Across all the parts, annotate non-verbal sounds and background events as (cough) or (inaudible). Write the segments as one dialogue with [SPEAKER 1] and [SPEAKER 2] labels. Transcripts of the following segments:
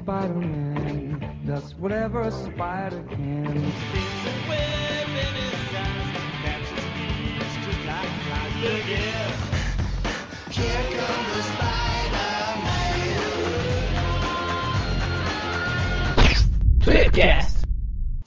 [SPEAKER 1] Spider-Man does whatever a spider can.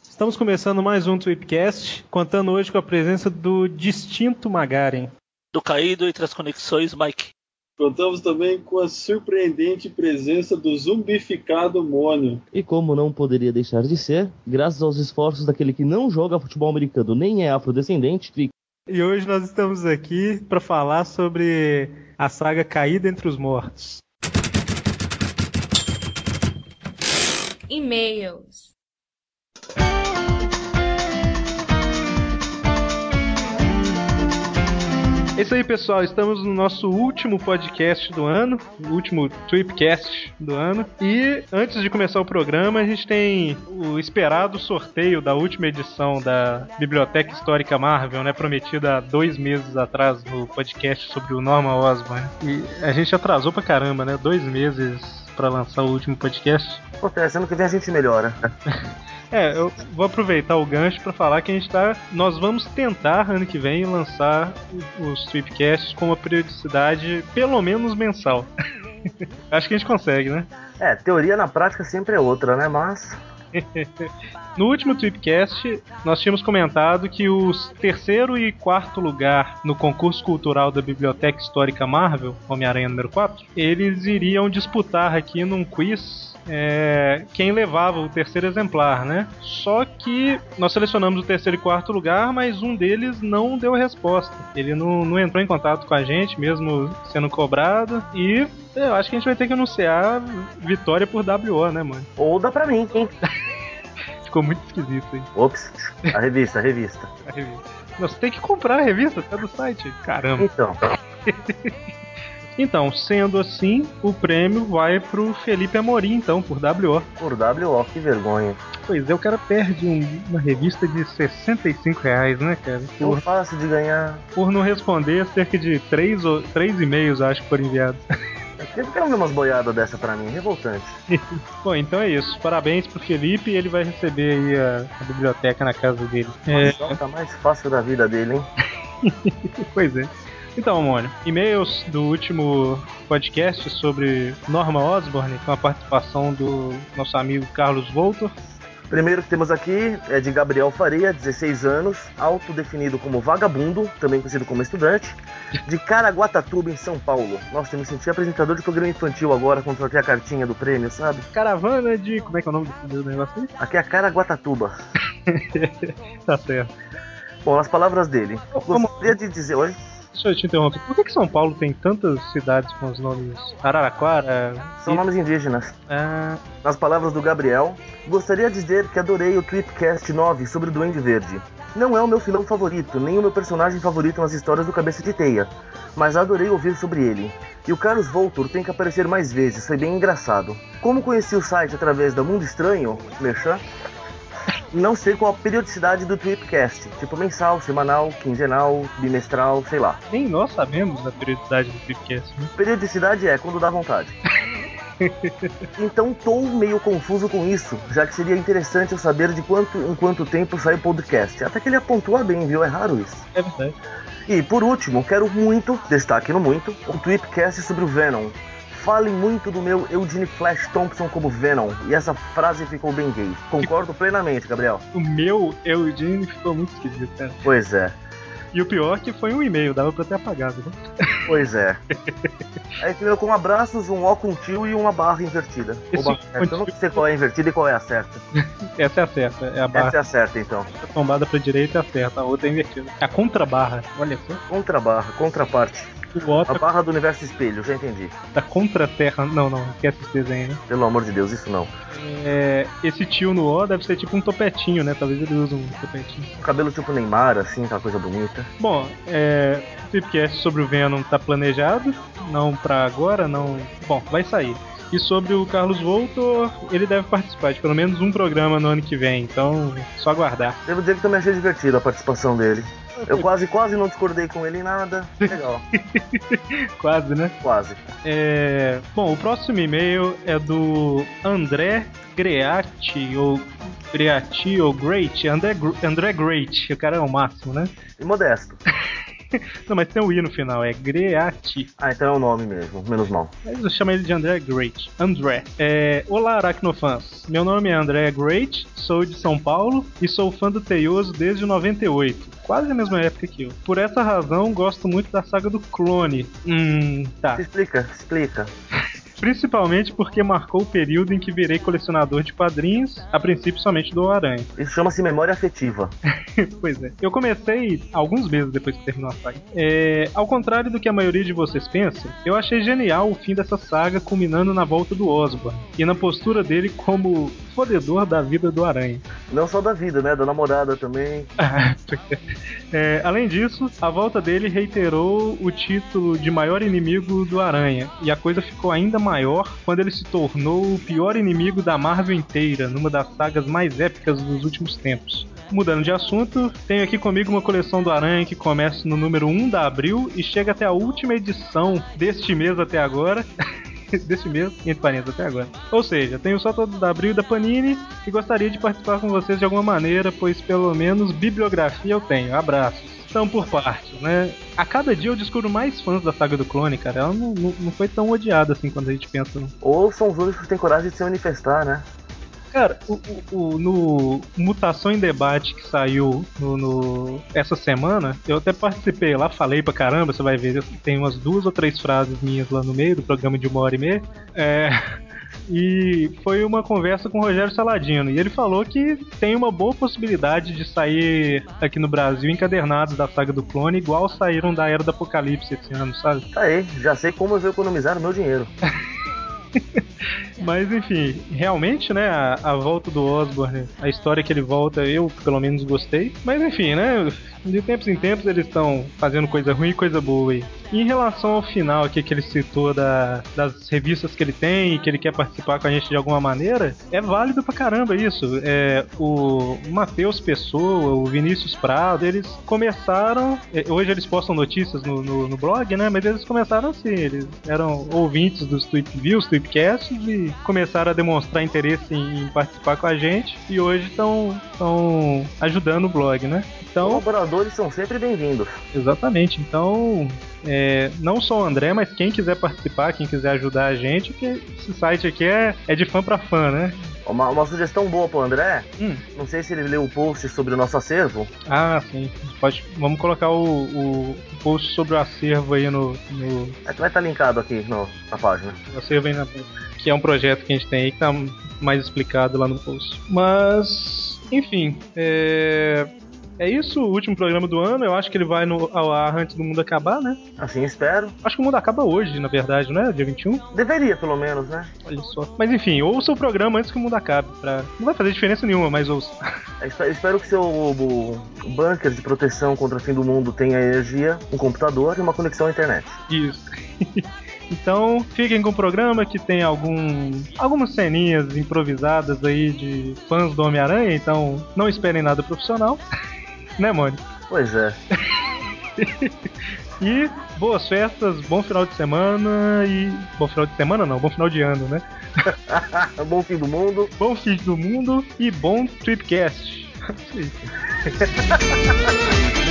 [SPEAKER 2] Estamos começando mais um Tweepcast, contando hoje com a presença do distinto Magaren.
[SPEAKER 3] Do caído entre as conexões, Mike.
[SPEAKER 4] Contamos também com a surpreendente presença do zumbificado Mônio.
[SPEAKER 5] E como não poderia deixar de ser, graças aos esforços daquele que não joga futebol americano nem é afrodescendente, fica
[SPEAKER 2] E hoje nós estamos aqui para falar sobre a saga Caída entre os Mortos.
[SPEAKER 6] E-mails.
[SPEAKER 2] É isso aí, pessoal. Estamos no nosso último podcast do ano, o último Tweepcast do ano. E antes de começar o programa, a gente tem o esperado sorteio da última edição da Biblioteca Histórica Marvel, né? Prometida há dois meses atrás no podcast sobre o Norman Osborn. E a gente atrasou pra caramba, né? Dois meses pra lançar o último podcast.
[SPEAKER 5] Acontece, ano que vem a gente melhora. (laughs)
[SPEAKER 2] É, eu vou aproveitar o gancho para falar que a gente tá. Nós vamos tentar ano que vem lançar os Tweepcasts com uma periodicidade pelo menos mensal. (laughs) Acho que a gente consegue, né?
[SPEAKER 5] É, teoria na prática sempre é outra, né? Mas. (laughs)
[SPEAKER 2] No último Tweepcast, nós tínhamos comentado que os terceiro e quarto lugar no concurso cultural da Biblioteca Histórica Marvel, Homem-Aranha número 4, eles iriam disputar aqui num quiz é, quem levava o terceiro exemplar, né? Só que nós selecionamos o terceiro e quarto lugar, mas um deles não deu resposta. Ele não, não entrou em contato com a gente, mesmo sendo cobrado, e eu acho que a gente vai ter que anunciar vitória por WO, né, mano?
[SPEAKER 5] Ou dá pra mim, hein? (laughs)
[SPEAKER 2] Ficou muito esquisito, hein?
[SPEAKER 5] Ops, a revista, a revista.
[SPEAKER 2] A revista. Você tem que comprar a revista, tá do site. Caramba.
[SPEAKER 5] Então, (laughs)
[SPEAKER 2] Então, sendo assim, o prêmio vai pro Felipe Amorim, então, por WO.
[SPEAKER 5] por WO, que vergonha.
[SPEAKER 2] Pois é, o cara perde um- uma revista de 65 reais, né, cara? Por,
[SPEAKER 5] fácil de ganhar.
[SPEAKER 2] por não responder cerca de 3, ou, três e-mails, acho que foram enviados. (laughs)
[SPEAKER 5] Eu quero ver umas boiadas dessa pra mim, revoltante. (laughs)
[SPEAKER 2] Bom, então é isso. Parabéns pro Felipe ele vai receber aí a, a biblioteca na casa dele. É,
[SPEAKER 5] Mas tá mais fácil da vida dele, hein? (laughs)
[SPEAKER 2] pois é. Então, Mônio, e-mails do último podcast sobre Norma Osborne, com a participação do nosso amigo Carlos Voltor.
[SPEAKER 5] Primeiro que temos aqui é de Gabriel Faria, 16 anos, autodefinido como vagabundo, também conhecido como estudante, de Caraguatatuba, em São Paulo. Nossa, eu me senti apresentador de programa infantil agora quando troquei a cartinha do prêmio, sabe?
[SPEAKER 2] Caravana de. Como é que é o nome do negócio aí?
[SPEAKER 5] Aqui é Caraguatatuba. (laughs)
[SPEAKER 2] Tá certo.
[SPEAKER 5] Bom, as palavras dele. Gostaria de dizer, oi?
[SPEAKER 2] Deixa eu te interromper. Por que, que São Paulo tem tantas cidades com os nomes Araraquara?
[SPEAKER 5] São
[SPEAKER 2] e-
[SPEAKER 5] nomes indígenas.
[SPEAKER 2] Ah,
[SPEAKER 5] Nas palavras do Gabriel, gostaria de dizer que adorei o Tripcast 9 sobre o Duende Verde. Não é o meu filão favorito, nem o meu personagem favorito nas histórias do Cabeça de Teia, mas adorei ouvir sobre ele. E o Carlos Voltor tem que aparecer mais vezes, foi bem engraçado. Como conheci o site através da Mundo Estranho, Merchan, não sei qual a periodicidade do Tripcast, tipo mensal, semanal, quinzenal, bimestral, sei lá.
[SPEAKER 2] nem nós sabemos da periodicidade do podcast, né?
[SPEAKER 5] Periodicidade é quando dá vontade. (laughs) Então tô meio confuso com isso, já que seria interessante eu saber de quanto em quanto tempo sai o podcast. Até que ele apontou bem, viu? É raro isso.
[SPEAKER 2] É verdade.
[SPEAKER 5] E por último, quero muito, destaque no muito, um tweetcast sobre o Venom. Falem muito do meu Eugene Flash Thompson como Venom, e essa frase ficou bem gay. Concordo plenamente, Gabriel.
[SPEAKER 2] O meu Eugene ficou muito esquisito, cara.
[SPEAKER 5] Pois é,
[SPEAKER 2] E o pior é que foi um e-mail, dava pra ter apagado. Né? (laughs)
[SPEAKER 5] pois é. Aí terminou com abraços, um ó com tio e uma barra invertida.
[SPEAKER 2] Esse
[SPEAKER 5] barra certa. Eu não sei qual é a invertida e qual é a certa.
[SPEAKER 2] Essa é a certa, é a barra
[SPEAKER 5] Essa é a certa, então.
[SPEAKER 2] tombada pra direita é a certa, a outra é invertida. A contrabarra, olha só.
[SPEAKER 5] Contrabarra, contraparte.
[SPEAKER 2] O O
[SPEAKER 5] A barra do universo espelho, já entendi.
[SPEAKER 2] tá contra a terra. Não, não, esquece esse desenho, né?
[SPEAKER 5] Pelo amor de Deus, isso não.
[SPEAKER 2] É, esse tio no O deve ser tipo um topetinho, né? Talvez ele use um topetinho.
[SPEAKER 5] Cabelo tipo Neymar, assim, aquela coisa bonita.
[SPEAKER 2] Bom, é, o Tripcast sobre o Venom tá planejado, não pra agora, não. Bom, vai sair. E sobre o Carlos Voltor, ele deve participar de pelo menos um programa no ano que vem, então só aguardar.
[SPEAKER 5] Devo dizer que também achei divertido a participação dele.
[SPEAKER 7] Eu quase, quase não discordei com ele em nada. Legal, (laughs)
[SPEAKER 2] Quase, né?
[SPEAKER 7] quase.
[SPEAKER 2] É, Bom, o próximo e-mail é do André Greati, ou Greati, ou Great, André, André Great, o cara é o máximo, né?
[SPEAKER 7] E modesto. (laughs) (laughs)
[SPEAKER 2] Não, mas tem um i no final, é Greati.
[SPEAKER 7] Ah, então é o nome mesmo, menos mal.
[SPEAKER 2] Mas eu chamo ele de André Great. André. É, Olá, Aracnofãs. Meu nome é André Great, sou de São Paulo e sou fã do Teioso desde 98. Quase a mesma época que eu. Por essa razão, gosto muito da saga do Clone. Hum, tá.
[SPEAKER 7] Se explica, explica.
[SPEAKER 2] Principalmente porque marcou o período em que virei colecionador de quadrinhos, a princípio somente do Aranha.
[SPEAKER 7] Isso chama-se memória afetiva. (laughs)
[SPEAKER 2] pois é. Eu comecei alguns meses depois que terminou a saga. É, ao contrário do que a maioria de vocês pensa, eu achei genial o fim dessa saga culminando na volta do Osborn e na postura dele como fodedor da vida do Aranha.
[SPEAKER 7] Não só da vida, né? Da namorada também. (laughs)
[SPEAKER 2] É, além disso, a volta dele reiterou o título de maior inimigo do Aranha, e a coisa ficou ainda maior quando ele se tornou o pior inimigo da Marvel inteira, numa das sagas mais épicas dos últimos tempos. Mudando de assunto, tenho aqui comigo uma coleção do Aranha que começa no número 1 da Abril e chega até a última edição deste mês até agora. (laughs) deste mês, entre parênteses, até agora. Ou seja, tenho só todos da Abril e da Panini e gostaria de participar com vocês de alguma maneira, pois pelo menos bibliografia eu tenho. Abraços. Então, por partes, né? A cada dia eu descubro mais fãs da saga do clone, cara. Ela não, não, não foi tão odiada assim quando a gente pensa.
[SPEAKER 7] Ou são os únicos que têm coragem de se manifestar, né?
[SPEAKER 2] Cara, o, o- o- no Mutação em Debate que saiu no, no- essa semana, eu até participei lá, falei pra caramba, você vai ver, tem umas duas ou três frases minhas lá no meio do programa de uma hora e meia. É, e foi uma conversa com o Rogério Saladino. E ele falou que tem uma boa possibilidade de sair aqui no Brasil encadernados da saga do clone, igual saíram da Era do Apocalipse esse ano, sabe?
[SPEAKER 7] Tá aí, já sei como eu vou economizar o meu dinheiro. (laughs) (laughs)
[SPEAKER 2] Mas enfim, realmente, né, a, a volta do Osborne, a história que ele volta, eu pelo menos gostei. Mas enfim, né, de tempos em tempos eles estão fazendo coisa ruim e coisa boa aí. Em relação ao final aqui que ele citou da, das revistas que ele tem que ele quer participar com a gente de alguma maneira, é válido pra caramba isso. É, o Matheus Pessoa, o Vinícius Prado, eles começaram. é, Hoje eles postam notícias no, no, no blog, né? Mas eles começaram assim, eles eram ouvintes dos Tweep Views, Tweepcasts e começaram a demonstrar interesse em, em participar com a gente e hoje estão ajudando o blog, né? Então,
[SPEAKER 7] Colaboradores são sempre bem-vindos.
[SPEAKER 2] Exatamente. Então, é, não só o André, mas quem quiser participar, quem quiser ajudar a gente, porque esse site aqui é, é de fã pra fã, né?
[SPEAKER 7] Uma, uma sugestão boa pro André,
[SPEAKER 2] Hum.
[SPEAKER 7] não sei se ele leu o post sobre o nosso acervo.
[SPEAKER 2] Ah, sim. Pode, vamos colocar o, o post sobre o acervo aí no, no
[SPEAKER 7] É vai estar linkado aqui no, na página.
[SPEAKER 2] o acervo aí na, que é um projeto que a gente tem aí que tá mais explicado lá no post. Mas, enfim, é, é isso, o último programa do ano. Eu acho que ele vai no, ao ar antes do mundo acabar, né?
[SPEAKER 7] Assim espero.
[SPEAKER 2] Acho que o mundo acaba hoje, na verdade, não é? Dia 21?
[SPEAKER 7] Deveria, pelo menos, né?
[SPEAKER 2] Olha só. Mas enfim, ouça o programa antes que o mundo acabe. Pra... Não vai fazer diferença nenhuma, mas ouça. (laughs)
[SPEAKER 7] Eu espero, espero que seu o, o bunker de proteção contra o fim do mundo tenha energia, um computador e uma conexão à internet.
[SPEAKER 2] Isso. (laughs) então, fiquem com o programa que tem algum, algumas ceninhas improvisadas aí de fãs do Homem-Aranha, então não esperem nada profissional. (laughs) né, Mônica?
[SPEAKER 7] Pois é. (laughs)
[SPEAKER 2] E boas festas, bom final de semana e. Bom final de semana não, bom final de ano, né? (laughs)
[SPEAKER 7] Bom fim do mundo.
[SPEAKER 2] Bom fim do mundo e bom Tripcast. (laughs)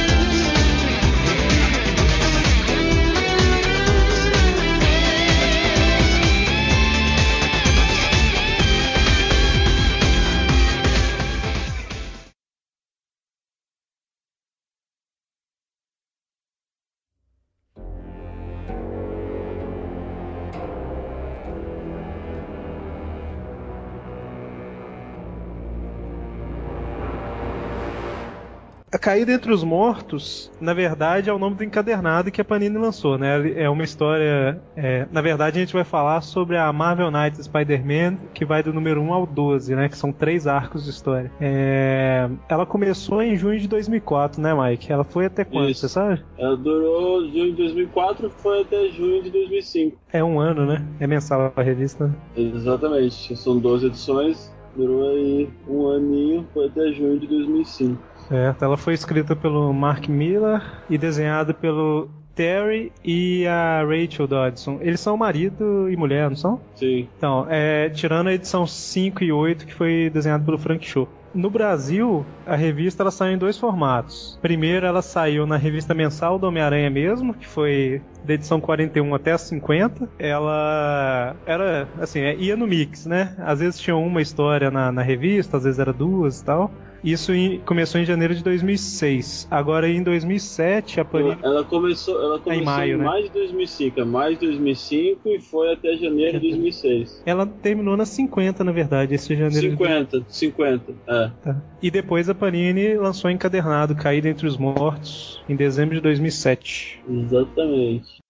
[SPEAKER 2] Caída Entre os Mortos, na verdade, é o nome do encadernado que a Panini lançou, né? É uma história. é, na verdade, a gente vai falar sobre a Marvel Knights Spider-Man, que vai do número 1 ao 12, né? Que são três arcos de história. É, ela começou em junho de 2004, né, Mike? Ela foi até quando,
[SPEAKER 4] Isso.
[SPEAKER 2] você sabe?
[SPEAKER 4] Ela durou de 2004 foi até junho de 2005.
[SPEAKER 2] É um ano, né? É mensal a revista. né?
[SPEAKER 4] Exatamente. São 12 edições. Durou aí um aninho, foi até junho de 2005.
[SPEAKER 2] Certo, ela foi escrita pelo Mark Miller e desenhada pelo Terry e a Rachel Dodson. Eles são marido e mulher, não são?
[SPEAKER 4] Sim.
[SPEAKER 2] Então, é, tirando a edição 5 e 8, que foi desenhado pelo Frank Show. No Brasil, a revista ela saiu em dois formatos. Primeiro, ela saiu na revista mensal do Homem-Aranha mesmo, que foi da edição 41 até a 50. Ela era, assim, é, ia no mix, né? Às vezes tinha uma história na, na revista, às vezes era duas e tal. Isso em- começou em janeiro de 2006. Agora, em 2007, a Panini...
[SPEAKER 4] Ela começou, ela começou
[SPEAKER 2] maio,
[SPEAKER 4] em
[SPEAKER 2] né?
[SPEAKER 4] maio de 2005, é maio de 2005 e foi até janeiro de 2006.
[SPEAKER 2] Ela terminou na 50, na verdade, esse janeiro de
[SPEAKER 4] 50, 50, é.
[SPEAKER 2] Tá. E depois a Panini lançou encadernado Caída entre os Mortos em dezembro de 2007.
[SPEAKER 4] Exatamente.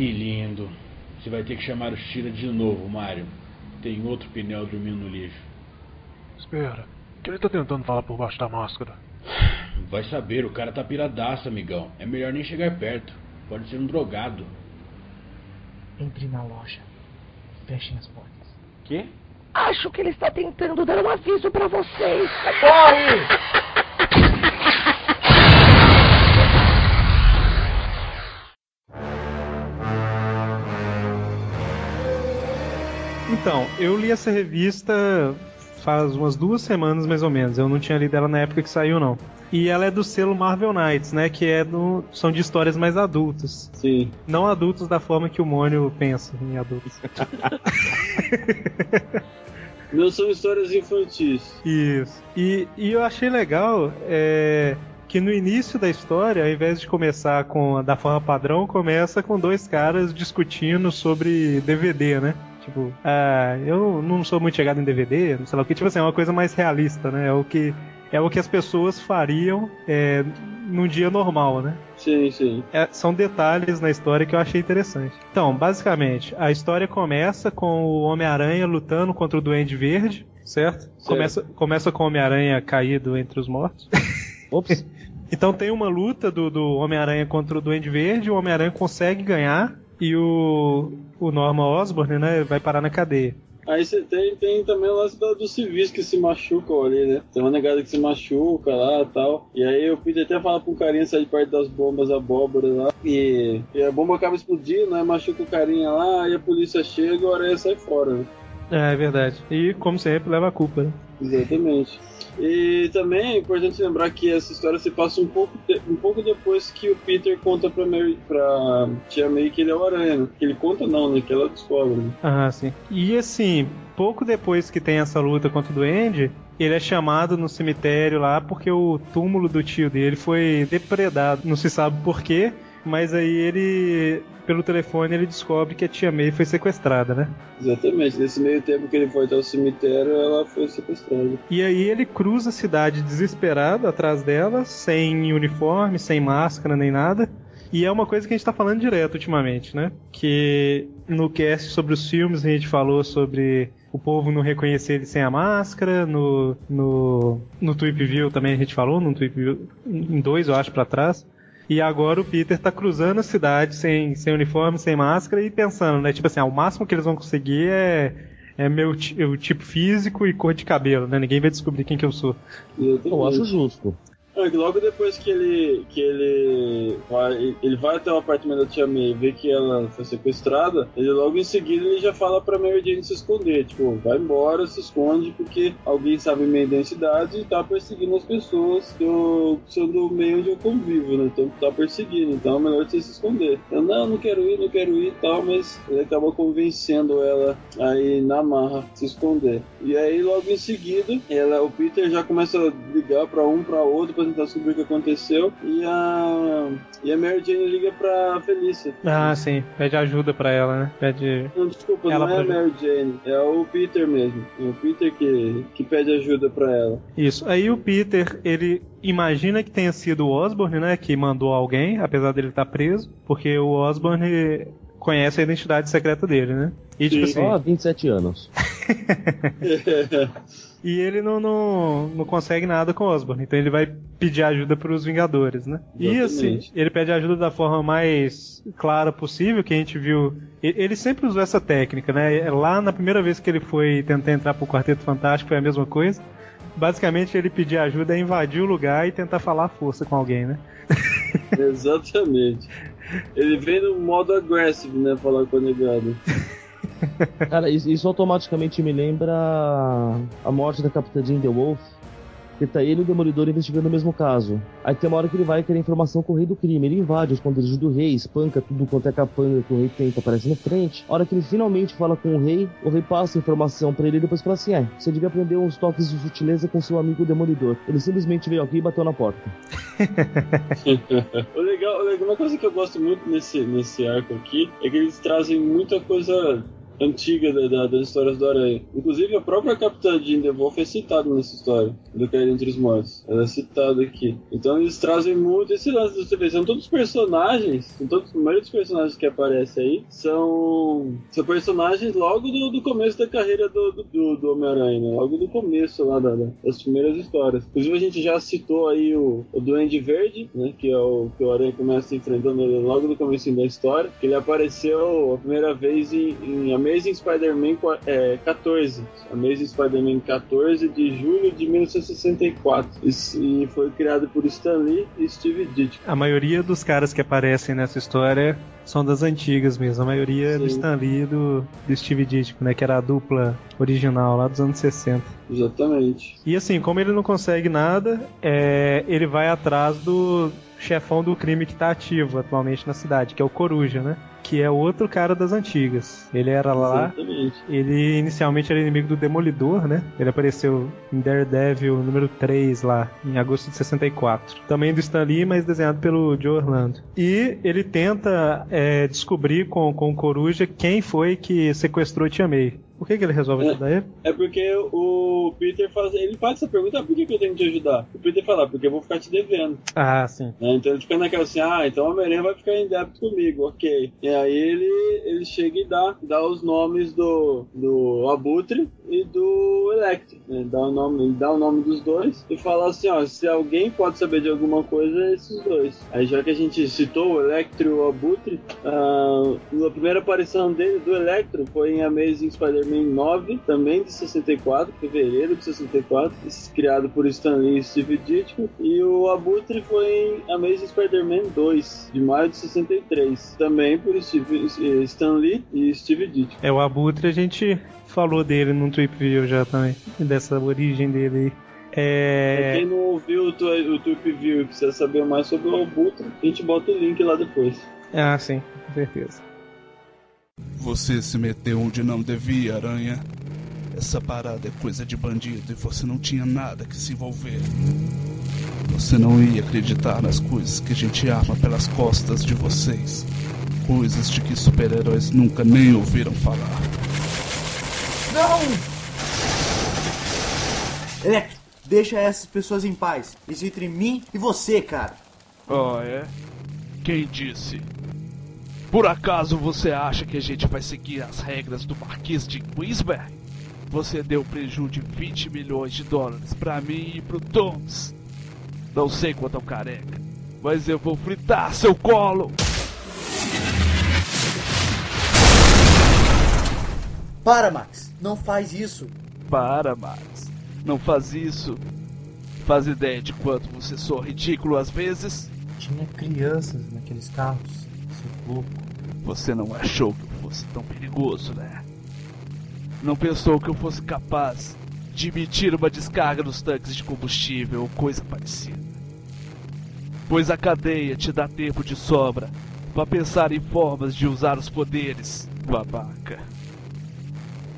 [SPEAKER 8] Que lindo. Você vai ter que chamar o Shira de novo, Mario. Tem outro pneu dormindo no lixo.
[SPEAKER 9] Espera, o que ele tá tentando falar por baixo da máscara?
[SPEAKER 8] Vai saber, o cara tá piradaço, amigão. É melhor nem chegar perto. Pode ser um drogado.
[SPEAKER 10] Entre na loja. Fechem as portas.
[SPEAKER 8] Quê?
[SPEAKER 11] Acho que ele está tentando dar um aviso pra vocês.
[SPEAKER 2] Então, eu li essa revista faz umas duas semanas mais ou menos. Eu não tinha lido ela na época que saiu, não. E ela é do selo Marvel Knights, né? Que é do, são de histórias mais adultas.
[SPEAKER 4] Sim.
[SPEAKER 2] Não adultos da forma que o Mônio pensa em adultos. (laughs)
[SPEAKER 4] Não são histórias infantis.
[SPEAKER 2] Isso. E, e eu achei legal é, que no início da história, ao invés de começar com a da forma padrão, começa com dois caras discutindo sobre DVD, né? Tipo, ah, eu não sou muito chegado em DVD, não sei lá o que. Tipo assim, é uma coisa mais realista, né? É o que, é o que as pessoas fariam é, num dia normal, né?
[SPEAKER 4] Sim, sim.
[SPEAKER 2] É, são detalhes na história que eu achei interessante. Então, basicamente, a história começa com o Homem-Aranha lutando contra o Duende Verde, certo? Começa, começa com o Homem-Aranha caído entre os mortos. (laughs)
[SPEAKER 7] Ops.
[SPEAKER 2] Então tem uma luta do, do Homem-Aranha contra o Duende Verde, o Homem-Aranha consegue ganhar e o, o Norman Osborn, né, vai parar na cadeia.
[SPEAKER 4] Aí você tem, tem também o lance dos civis que se machucam ali, né? Tem uma negada que se machuca lá e tal. E aí o Peter até fala pro carinha sair de perto das bombas abóboras lá. E, e a bomba acaba explodindo, né? Machuca o carinha lá, e a polícia chega e o aranha sai fora, né?
[SPEAKER 2] É, é verdade. E, como sempre, leva a culpa, né?
[SPEAKER 4] Exatamente. E também é importante lembrar que essa história se passa um pouco, de- um pouco depois que o Peter conta pra, Mary, pra Tia May que ele é o Aranha. né? Que ele conta não, né? Que ela descobre. Né?
[SPEAKER 2] Ah, sim. E assim, pouco depois que tem essa luta contra o Duende, ele é chamado no cemitério lá porque o túmulo do tio dele foi depredado. Não se sabe por quê, mas aí ele, pelo telefone, ele descobre que a tia May foi sequestrada, né?
[SPEAKER 4] Exatamente. Nesse meio tempo que ele foi até o cemitério, ela foi sequestrada.
[SPEAKER 2] E aí ele cruza a cidade desesperado atrás dela, sem uniforme, sem máscara nem nada. E é uma coisa que a gente tá falando direto ultimamente, né? Que no cast sobre os filmes a gente falou sobre o povo não reconhecer ele sem a máscara. No, no, no Tweep View também a gente falou, no Tweep View, em dois eu acho pra trás. E agora o Peter tá cruzando a cidade sem, sem uniforme, sem máscara e pensando, né? Tipo assim, ah, o máximo que eles vão conseguir é, é meu o tipo físico e cor de cabelo, né? Ninguém vai descobrir quem que eu sou.
[SPEAKER 4] Exatamente.
[SPEAKER 7] Eu acho justo.
[SPEAKER 4] Logo depois que ele que ele vai, ele vai até o apartamento da Tia May e vê que ela foi sequestrada, ele logo em seguida ele já fala pra Mary Jane se esconder, tipo, vai embora, se esconde porque alguém sabe minha identidade e tá perseguindo as pessoas que eu sou do meio onde eu convivo, né? Então tá perseguindo, então é melhor você se esconder. Eu não, não quero ir, não quero ir e tal, mas ele acaba convencendo ela aí na marra se esconder. E aí logo em seguida, ela, o Peter já começa a ligar pra um, pra outro pra tentar descobrir o que aconteceu e a e a Mary Jane liga pra Felícia.
[SPEAKER 2] Ah, sim. Pede ajuda pra ela, né? Pede.
[SPEAKER 4] Não, desculpa,
[SPEAKER 2] Ela
[SPEAKER 4] não é a Mary Jane, é o Peter mesmo. É o Peter que, que pede ajuda pra ela.
[SPEAKER 2] Isso. Aí o Peter, ele imagina que tenha sido o Osborn, né? Que mandou alguém, apesar dele estar preso. Porque o Osborn conhece a identidade secreta dele, né? E tipo
[SPEAKER 4] Sim.
[SPEAKER 2] assim.
[SPEAKER 7] Só 27 anos. (laughs)
[SPEAKER 2] E ele não, não, não consegue nada com Osborn. Então ele vai pedir ajuda pros Vingadores, né? E assim,
[SPEAKER 4] Exatamente.
[SPEAKER 2] ele pede ajuda da forma mais clara possível, que a gente viu. Ele sempre usou essa técnica, né? Lá na primeira vez que ele foi tentar entrar pro Quarteto Fantástico foi a mesma coisa. Basicamente ele pedir ajuda é invadir o lugar e tentar falar força com alguém, né?
[SPEAKER 4] Exatamente. Ele vem no modo agressivo, né? Falar com a negada. (laughs) (laughs)
[SPEAKER 7] Cara, isso, automaticamente me lembra a morte da Capitã Jean The Wolf. Que tá ele e o Demolidor investigando o mesmo caso. Aí tem uma hora que ele vai querer informação com o rei do crime. Ele invade os esconderijos do rei, espanca tudo quanto é capanga que o rei tenta aparecer na frente. A hora que ele finalmente fala com o rei, o rei passa a informação pra ele e depois fala assim: é, você devia aprender uns toques de sutileza com seu amigo Demolidor. Ele simplesmente veio aqui e bateu na porta. (laughs)
[SPEAKER 4] o legal, uma coisa que eu gosto muito nesse, nesse arco aqui é que eles trazem muita coisa antiga da, da- das histórias do Aranha. Inclusive, a própria Capitã Jean DeVolf é citada nessa história, do Cair Entre os Mortos. Ela é citada aqui. Então, eles trazem muito esse lance da TV. São todos personagens, são todos, a maioria dos personagens que aparecem aí são, são personagens logo do, do começo da carreira do, do, do- do Homem-Aranha, né? Logo do começo lá da- da- das primeiras histórias. Inclusive, a gente já citou aí o, o Duende Verde, né? Que é o que o Aranha começa enfrentando logo no começo da história. Que ele apareceu a primeira vez em, em Amazing Spider-Man é, 14. Amazing Spider-Man 14 de julho de 1964. E, foi criado por Stan Lee e Steve Ditko.
[SPEAKER 2] A maioria dos caras que aparecem nessa história são das antigas mesmo. A maioria é do
[SPEAKER 4] Sim.
[SPEAKER 2] Stan Lee e do, do Steve Ditko, né? Que era a dupla original lá dos anos 60.
[SPEAKER 4] Exatamente.
[SPEAKER 2] E assim, como ele não consegue nada, é, ele vai atrás do chefão do crime que tá ativo atualmente na cidade, que é o Coruja, né? Que é outro cara das antigas. Ele era lá.
[SPEAKER 4] Exatamente.
[SPEAKER 2] Ele inicialmente era inimigo do Demolidor, né? Ele apareceu em Daredevil número 3 lá, em agosto de 64. Também do Stan Lee, mas desenhado pelo Joe Orlando. E ele tenta é, descobrir com, com o Coruja quem foi que sequestrou Tia May. Por que, que ele resolve
[SPEAKER 4] É.
[SPEAKER 2] ajudar ele?
[SPEAKER 4] É porque o Peter faz. Ele faz essa pergunta, ah, por que, que eu tenho que te ajudar? O Peter fala, "Ah, porque eu vou ficar te devendo.
[SPEAKER 2] Ah, sim.
[SPEAKER 4] né? Então ele fica naquela assim, ah, então o Homem-Aranha vai ficar em débito comigo, ok. E aí ele, ele chega e dá, dá os nomes do, do Abutre e do Electro. Né? Dá o nome, ele dá o nome dos dois e fala assim, ó, se alguém pode saber de alguma coisa, é esses dois. Aí já que a gente citou o Electro e o Abutre, ah, a primeira aparição dele, do Electro, foi em Amazing Spider-Man 9, também de 64, fevereiro de 64, esse criado por Stan Lee e Steve Ditko, e o Abutre foi em Amazing Spider-Man 2, de maio de 63, também por Steve, Stan Lee e Steve Ditko.
[SPEAKER 2] É, o Abutre a gente falou dele num Trip View já também, dessa origem dele aí. É.
[SPEAKER 4] quem não ouviu o, o Tweep View e quiser saber mais sobre o Abutre, a gente bota o link lá depois.
[SPEAKER 2] Ah, sim, com certeza.
[SPEAKER 12] Você se meteu onde não devia, aranha. Essa parada é coisa de bandido e você não tinha nada que se envolver. Você não ia acreditar nas coisas que a gente arma pelas costas de vocês. Coisas de que super-heróis nunca nem ouviram falar.
[SPEAKER 13] Não! Electro, deixa essas pessoas em paz. Isso entre mim e você, cara.
[SPEAKER 12] Oh, é? Quem disse? Por acaso você acha que a gente vai seguir as regras do Marquês de Queensberg? Você deu prejuízo de 20 milhões de dólares pra mim e pro Thomas. Não sei quanto ao careca, mas eu vou fritar seu colo!
[SPEAKER 13] Para, Max. Não faz isso.
[SPEAKER 12] Para, Max. Não faz isso. Faz ideia de quanto você soa ridículo às vezes?
[SPEAKER 10] Tinha crianças naqueles carros. Seu louco.
[SPEAKER 12] Você não achou que eu fosse tão perigoso, né? Não pensou que eu fosse capaz de emitir uma descarga nos tanques de combustível ou coisa parecida. Pois a cadeia te dá tempo de sobra para pensar em formas de usar os poderes, babaca.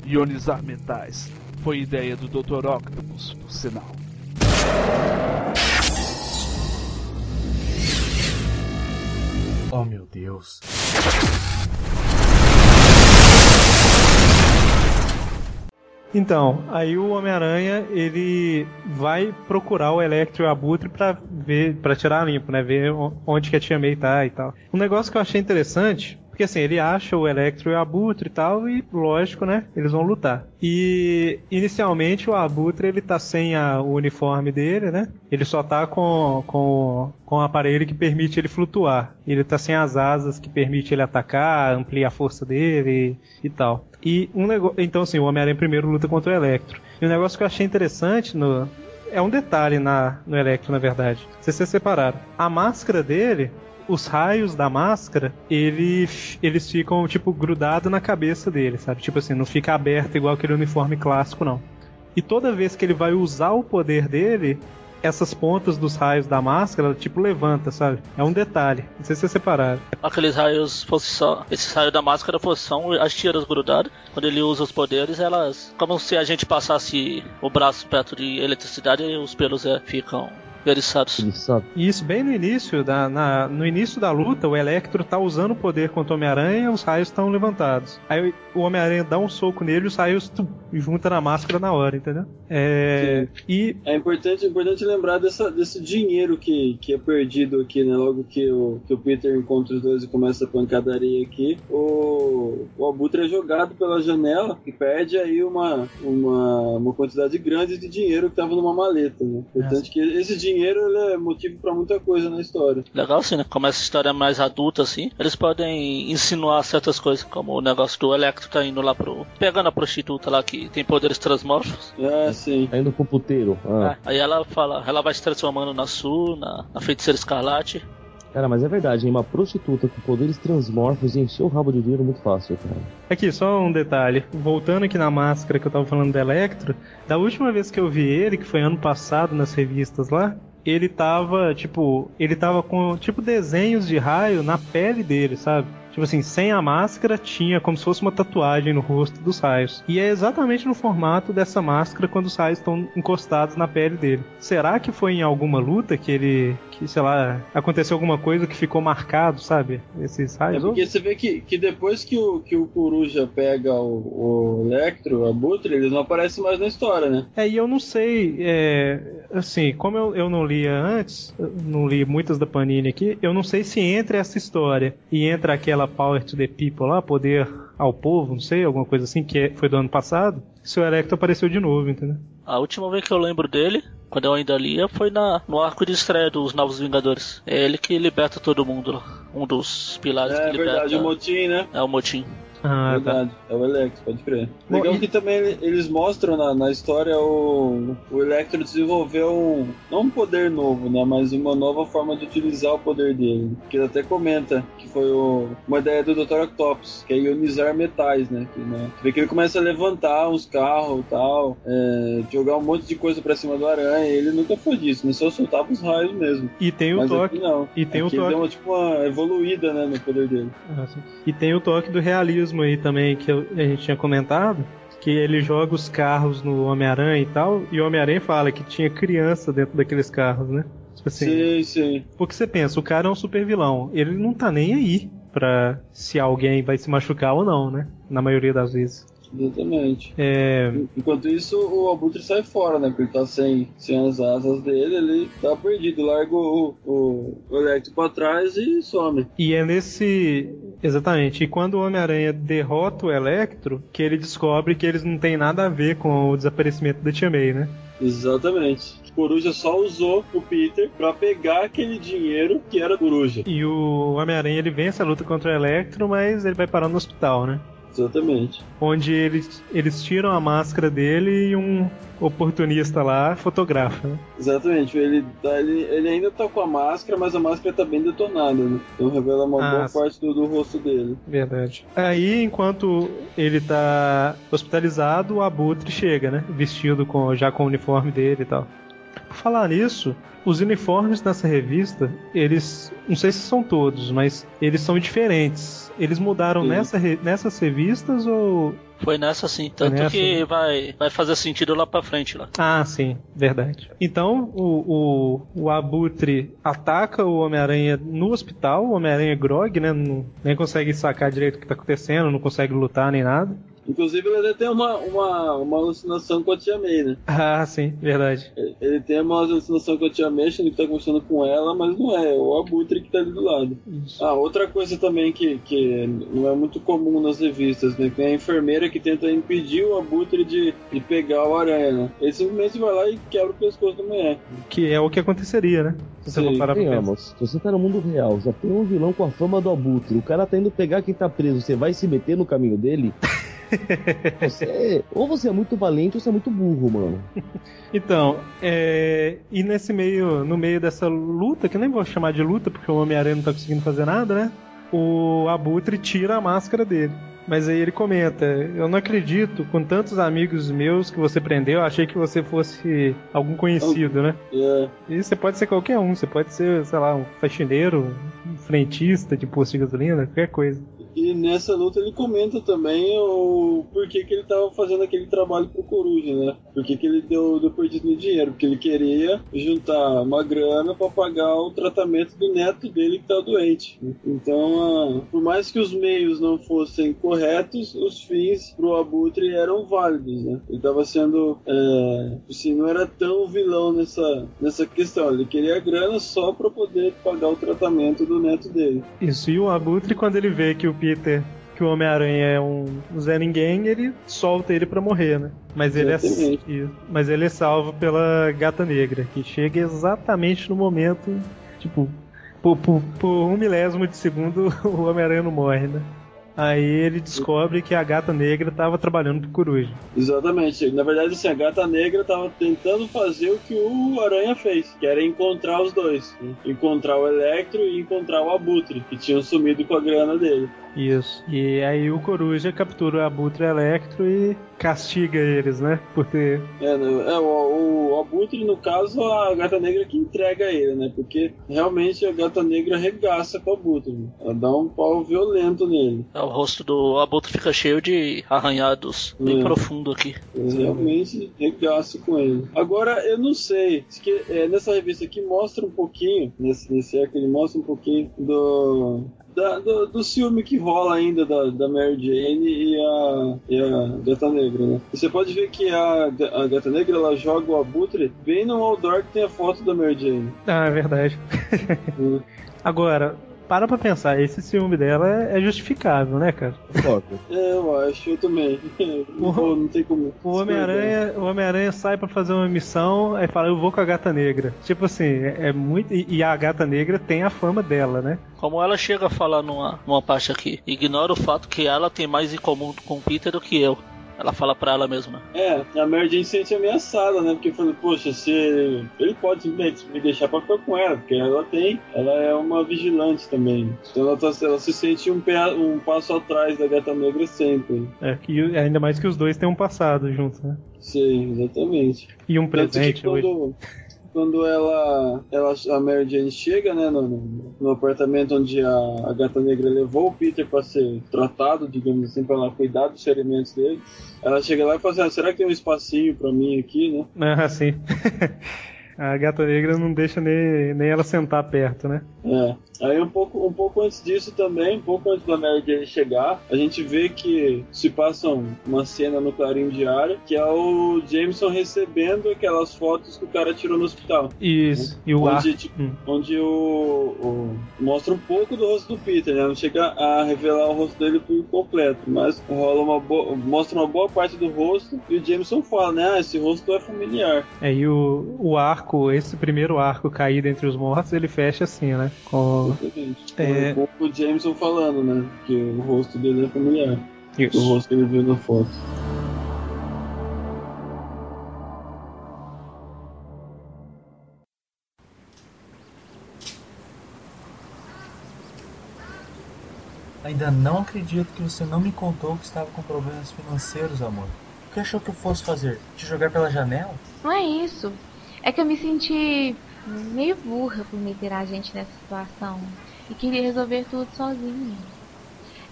[SPEAKER 12] Ionizar metais foi ideia do Dr. Octopus, por sinal.
[SPEAKER 10] Oh meu Deus.
[SPEAKER 2] Então, aí o Homem-Aranha ele vai procurar o Electro e o Abutre pra ver, para tirar limpo, né? Ver onde que a Tia May tá e tal. Um negócio que eu achei interessante, porque assim, ele acha o Electro e o Abutre e tal, e lógico, né? Eles vão lutar. E inicialmente o Abutre ele tá sem a, o uniforme dele, né? Ele só tá com, com, com o aparelho que permite ele flutuar. Ele tá sem as asas que permite ele atacar, ampliar a força dele e, e tal. E um negócio. Então, assim, o Homem-Aranha primeiro luta contra o Electro. E um negócio que eu achei interessante no. É um detalhe na, no Electro, na verdade. Vocês se separaram. A máscara dele os raios da máscara, eles, eles ficam, tipo, grudados na cabeça dele, sabe? Tipo assim, não fica aberto igual aquele uniforme clássico, não. E toda vez que ele vai usar o poder dele, essas pontas dos raios da máscara, tipo, levanta, sabe? É um detalhe. Não sei se vocês separaram.
[SPEAKER 3] Aqueles raios fosse só. Esses raios da máscara fossem só as tiras grudadas. Quando ele usa os poderes, elas. Como se a gente passasse o braço perto de eletricidade e os pelos é, ficam
[SPEAKER 2] E isso bem no início, da, na, no início da luta, o Electro tá usando o poder contra o Homem-Aranha os raios estão levantados. Aí o Homem-Aranha dá um soco nele e os raios tum, junta na máscara na hora, entendeu? É, e
[SPEAKER 4] É importante, importante lembrar dessa, desse dinheiro que, que é perdido aqui, né? Logo que o, que o Peter encontra os dois e começa a pancadaria aqui, o, o Abutre é jogado pela janela e perde aí uma, uma, uma quantidade grande de dinheiro que tava numa maleta, né? Importante que esse dinheiro ele é motivo pra muita coisa na história.
[SPEAKER 3] Legal assim, né? Como essa história é mais adulta, assim, eles podem insinuar certas coisas, como o negócio do Electro tá indo lá pro. pegando a prostituta lá que tem poderes transmórficos.
[SPEAKER 4] Ah, sim.
[SPEAKER 14] Tá indo pro puteiro. Ah.
[SPEAKER 3] Aí ela fala, ela vai se transformando na Su, na, na feiticeira escarlate.
[SPEAKER 14] Cara, mas é verdade, hein? Uma prostituta com poderes transmorfos e encher o rabo de dinheiro muito fácil, cara.
[SPEAKER 2] Aqui, só um detalhe. Voltando aqui na máscara que eu tava falando do Electro, da última vez que eu vi ele, que foi ano passado nas revistas lá, ele tava, tipo, ele tava com, tipo, desenhos de raio na pele dele, sabe? Tipo assim, sem a máscara, tinha como se fosse uma tatuagem no rosto dos raios. E é exatamente no formato dessa máscara quando os raios estão encostados na pele dele. Será que foi em alguma luta que ele. Que, sei lá, aconteceu alguma coisa que ficou marcado, sabe? Esses
[SPEAKER 4] É
[SPEAKER 2] raios?
[SPEAKER 4] porque você vê que, que depois que o, que o Coruja pega o, o Electro, o Abutre, eles não aparecem mais na história, né?
[SPEAKER 2] É, e eu não sei, é, assim, como eu, eu não lia antes, não li muitas da Panini aqui, eu não sei se entre essa história e entra aquela Power to the People lá, Poder ao Povo, não sei, alguma coisa assim, que é- foi do ano passado, se o Electro apareceu de novo, entendeu?
[SPEAKER 3] A última vez que eu lembro dele, quando eu ainda lia, foi na, no arco de estreia dos Novos Vingadores. É ele que liberta todo mundo lá. Um dos pilares
[SPEAKER 4] É
[SPEAKER 3] que liberta.
[SPEAKER 4] verdade, o Motim, né?
[SPEAKER 3] É o Motim.
[SPEAKER 2] Ah,
[SPEAKER 4] Verdade, é o Electro, pode crer.
[SPEAKER 2] Bom,
[SPEAKER 4] Legal
[SPEAKER 2] e-
[SPEAKER 4] que também ele- eles mostram na, na história o, o Electro desenvolveu um, não um poder novo, né, mas uma nova forma de utilizar o poder dele. Que ele até comenta que foi o- uma ideia do Dr. Octopus, que é ionizar metais, né, que, né. Você vê que ele começa a levantar uns carros e tal, é, jogar um monte de coisa pra cima do aranha, e ele nunca foi disso, né, só soltava os raios mesmo.
[SPEAKER 2] E tem o
[SPEAKER 4] Mas
[SPEAKER 2] toque.
[SPEAKER 4] não.
[SPEAKER 2] E tem o
[SPEAKER 4] Aqui ele
[SPEAKER 2] toque.
[SPEAKER 4] deu uma, tipo uma evoluída, né, no poder dele.
[SPEAKER 2] Ah. E tem o toque do realismo aí também, que eu- a gente tinha comentado, que ele joga os carros no Homem-Aranha e tal, e o Homem-Aranha fala que tinha criança dentro daqueles carros, né? Tipo assim,
[SPEAKER 4] Sim, sim.
[SPEAKER 2] porque você pensa, o cara é um super vilão, ele não tá nem aí pra se alguém vai se machucar ou não, né? Na maioria das vezes.
[SPEAKER 4] Exatamente.
[SPEAKER 2] É,
[SPEAKER 4] Enquanto isso, o Abutre sai fora, né? Porque ele tá sem, sem as asas dele, ele tá perdido. Larga o, o, o Electro pra trás e some.
[SPEAKER 2] E é nesse. Exatamente. E quando o Homem-Aranha derrota o Electro, que ele descobre que eles não têm nada a ver com o desaparecimento da Tia May, né?
[SPEAKER 4] Exatamente. Coruja só usou o Peter pra pegar aquele dinheiro que era Coruja.
[SPEAKER 2] E o Homem-Aranha ele vence a luta contra o Electro, mas ele vai parar no hospital, né?
[SPEAKER 4] Exatamente.
[SPEAKER 2] Onde eles, eles tiram a máscara dele e um oportunista lá fotografa, né?
[SPEAKER 4] Exatamente. Ele, tá, ele, ele ainda tá com a máscara, mas a máscara tá bem detonada, né? Então revela uma
[SPEAKER 2] Ah,
[SPEAKER 4] boa
[SPEAKER 2] sim.
[SPEAKER 4] parte do, do rosto dele.
[SPEAKER 2] Verdade. Aí, enquanto ele tá hospitalizado, o Abutre chega, né? Vestido com, já com o uniforme dele e tal. Por falar nisso, os uniformes nessa revista, eles. Não sei se são todos, mas eles são diferentes. Eles mudaram
[SPEAKER 3] Sim.
[SPEAKER 2] nessa, nessas revistas ou.
[SPEAKER 3] Foi nessa sim. Tanto
[SPEAKER 2] nessa,
[SPEAKER 3] que
[SPEAKER 2] né?
[SPEAKER 3] vai, vai fazer sentido lá pra frente lá.
[SPEAKER 2] Ah, sim, verdade. Então o, o, o Abutre ataca o Homem-Aranha no hospital, o Homem-Aranha é grog, né? Não, nem consegue sacar direito o que tá acontecendo, não consegue lutar nem nada.
[SPEAKER 4] Inclusive, ele até tem uma, uma, uma alucinação com a Tia May, né? (laughs)
[SPEAKER 2] Ah, sim, verdade.
[SPEAKER 4] Ele- Ele tem uma alucinação com a Tia May, achando que tá conversando com ela, mas não é, é o Abutre que tá ali do lado. Ah, outra coisa também que, que não é muito comum nas revistas, né? Tem a enfermeira que tenta impedir o Abutre de, de pegar o aranha, né? Ele simplesmente vai lá e quebra o pescoço da mulher.
[SPEAKER 2] Que é o que aconteceria, né? Se você for parar pra pensar.
[SPEAKER 14] Se você tá no mundo real, já tem um vilão com a fama do abutre, o cara tá indo pegar quem tá preso, você vai se meter no caminho dele? (laughs) (laughs) Você- ou você é muito valente ou você é muito burro, mano. (laughs)
[SPEAKER 2] Então, é, e nesse meio, no meio dessa luta, que eu nem vou chamar de luta porque o Homem-Aranha não tá conseguindo fazer nada, né? O Abutre tira a máscara dele. Mas aí ele comenta: Eu não acredito, com tantos amigos meus que você prendeu, eu achei que você fosse algum conhecido, né?
[SPEAKER 4] É.
[SPEAKER 2] E você pode ser qualquer um, você pode ser, sei lá, um faxineiro, um frentista de posto de gasolina, qualquer coisa.
[SPEAKER 4] E nessa luta ele comenta também o porquê que ele tava fazendo aquele trabalho pro Coruja, né? Por que ele deu, deu perdido no dinheiro? Porque ele queria juntar uma grana pra pagar o tratamento do neto dele que tá doente. Então, ah, por mais que os meios não fossem corretos, os fins pro Abutre eram válidos, né? Ele tava sendo, é, assim, não era tão vilão nessa, nessa questão. Ele queria grana só pra poder pagar o tratamento do neto dele.
[SPEAKER 2] Isso, e o Abutre, quando ele vê que o Peter, que o Homem-Aranha é um Zé Ninguém, ele solta ele pra morrer, né? Mas ele, é, mas ele é salvo pela Gata Negra, que chega exatamente no momento, tipo, por, por, por um milésimo de segundo (laughs) o Homem-Aranha não morre, né? Aí ele descobre que a Gata Negra tava trabalhando pro Coruja.
[SPEAKER 4] Exatamente. Na verdade, assim, a gata negra tava tentando fazer o que o Aranha fez, que era encontrar os dois. Encontrar o Electro e encontrar o Abutre, que tinham sumido com a grana dele.
[SPEAKER 2] Isso. E aí o Coruja captura o Abutre Electro e castiga eles, né? Por ter
[SPEAKER 4] É, né, é, o, o Abutre, no caso, a gata negra que entrega ele, né? Porque realmente a gata negra regaça com o Abutre. né? Ela dá um pau violento nele.
[SPEAKER 3] É, O rosto do Abutre fica cheio de arranhados bem
[SPEAKER 4] É.
[SPEAKER 3] profundo aqui.
[SPEAKER 4] Eles realmente regaçam com ele. Agora, eu não sei. Que, é, nessa revista aqui mostra um pouquinho, nesse, nesse arco, ele mostra um pouquinho do. Da- do, do ciúme que rola ainda da, da Mary Jane e a, e a Gata Negra, né? E você pode ver que a, a Gata Negra ela joga o Abutre bem no outdoor que tem a foto da Mary Jane.
[SPEAKER 2] Ah, é verdade. Agora, para pra pensar, esse ciúme dela é é justificável, né, cara?
[SPEAKER 4] É, eu acho, eu também. Não, vou- não tem como.
[SPEAKER 2] O Homem-Aranha o Homem-Aranha sai pra fazer uma missão, aí fala, eu vou com a gata negra. Tipo assim, é, é muito. E, e a gata negra tem a fama dela, né?
[SPEAKER 3] Como ela chega a falar numa, numa parte aqui, ignora o fato que ela tem mais em comum com o Peter do que eu. Ela fala pra ela mesma.
[SPEAKER 4] É, a Mary Jane se sente ameaçada, né? Porque falou, poxa, se ele pode simplesmente me deixar pra ficar com ela, porque ela tem, ela é uma vigilante também. Então ela, tá- ela se sente um, pé, um passo atrás da Gata Negra sempre.
[SPEAKER 2] É, que, ainda mais que os dois têm um passado juntos, né?
[SPEAKER 4] Sim, exatamente.
[SPEAKER 2] E um
[SPEAKER 4] Tanto que
[SPEAKER 2] presente hoje.
[SPEAKER 4] Quando, ela, ela, a Mary Jane chega, né, no, no- apartamento onde a, a Gata Negra levou o Peter pra ser tratado, digamos assim, pra ela cuidar dos ferimentos dele, ela chega lá e fala assim, ah, será que tem um espacinho pra mim aqui, né?
[SPEAKER 2] Ah, sim. (laughs) a gata negra não deixa nem, nem ela sentar perto, né?
[SPEAKER 4] É. Aí um pouco, um pouco antes disso também, um pouco antes da Mary Jane chegar, a gente vê que se passa um- uma cena no Clarim Diário, que é o Jameson recebendo aquelas fotos que o cara tirou no hospital.
[SPEAKER 2] Isso. E o ar.
[SPEAKER 4] onde, tipo, onde o, o- mostra um pouco do rosto do Peter, né? Não chega a revelar o rosto dele por completo, mas rola uma boa, mostra uma boa parte do rosto e o Jameson fala, né? Ah, esse rosto é familiar.
[SPEAKER 2] É, e o, o arco, esse primeiro arco caído entre os mortos, ele fecha assim, né? Com.
[SPEAKER 4] Exatamente.
[SPEAKER 2] É.
[SPEAKER 4] Com o Jameson falando, né? Que o rosto dele é familiar.
[SPEAKER 2] Isso.
[SPEAKER 4] O rosto que ele viu na foto.
[SPEAKER 13] Ainda não acredito que você não me contou que estava com problemas financeiros, amor. O que achou que eu fosse fazer? Te jogar pela janela?
[SPEAKER 15] Não é isso. É que eu me senti meio burra por meter a gente nessa situação e queria resolver tudo sozinha.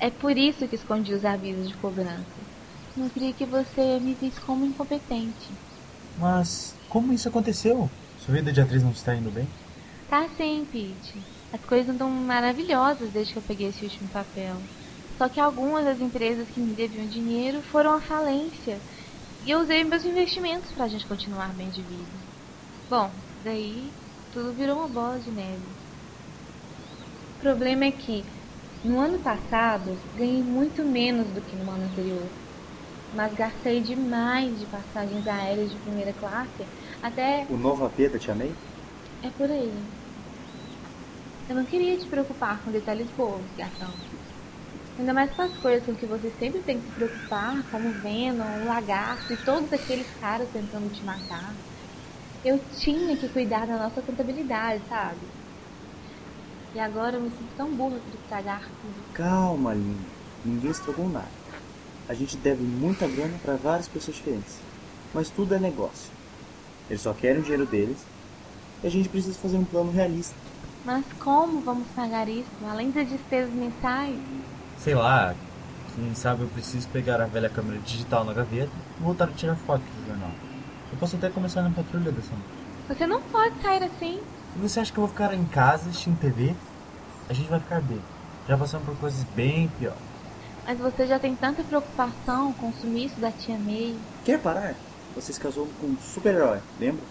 [SPEAKER 15] É por isso que escondi os avisos de cobrança. Não queria que você me visse como incompetente.
[SPEAKER 13] Mas como isso aconteceu? Sua vida de atriz não está indo bem?
[SPEAKER 15] Tá sim, Pete. As coisas andam maravilhosas desde que eu peguei esse último papel. Só que algumas das empresas que me deviam dinheiro foram à falência. E eu usei meus investimentos pra gente continuar bem de vida. Bom, daí tudo virou uma bola de neve. O problema é que no ano passado ganhei muito menos do que no ano anterior. Mas gastei demais de passagens aéreas de primeira classe até.
[SPEAKER 16] O novo AP da Tia May?
[SPEAKER 15] É por aí. Eu não queria te preocupar com detalhes bobos, gatão. Ainda mais com as coisas com que você sempre tem que se preocupar, como Venom, o Lagarto e todos aqueles caras tentando te matar. Eu tinha que cuidar da nossa contabilidade, sabe? E agora eu me sinto tão burra por estragar tudo.
[SPEAKER 16] Calma, linda. Ninguém estragou nada. A gente deve muita grana para várias pessoas diferentes. Mas tudo é negócio. Eles só querem o dinheiro deles e a gente precisa fazer um plano realista.
[SPEAKER 15] Mas como vamos pagar isso, além das despesas mensais?
[SPEAKER 13] Sei lá, quem sabe eu preciso pegar a velha câmera digital na gaveta e voltar a tirar fotos do jornal. Eu posso até começar na patrulha dessa noite.
[SPEAKER 15] Você não pode sair assim.
[SPEAKER 13] E você acha que eu vou ficar em casa assistindo TV? A gente vai ficar bem. Já passamos por coisas bem piores.
[SPEAKER 15] Mas você já tem tanta preocupação com o sumiço da tia May.
[SPEAKER 16] Quer parar? Você se casou com um super-herói, lembra?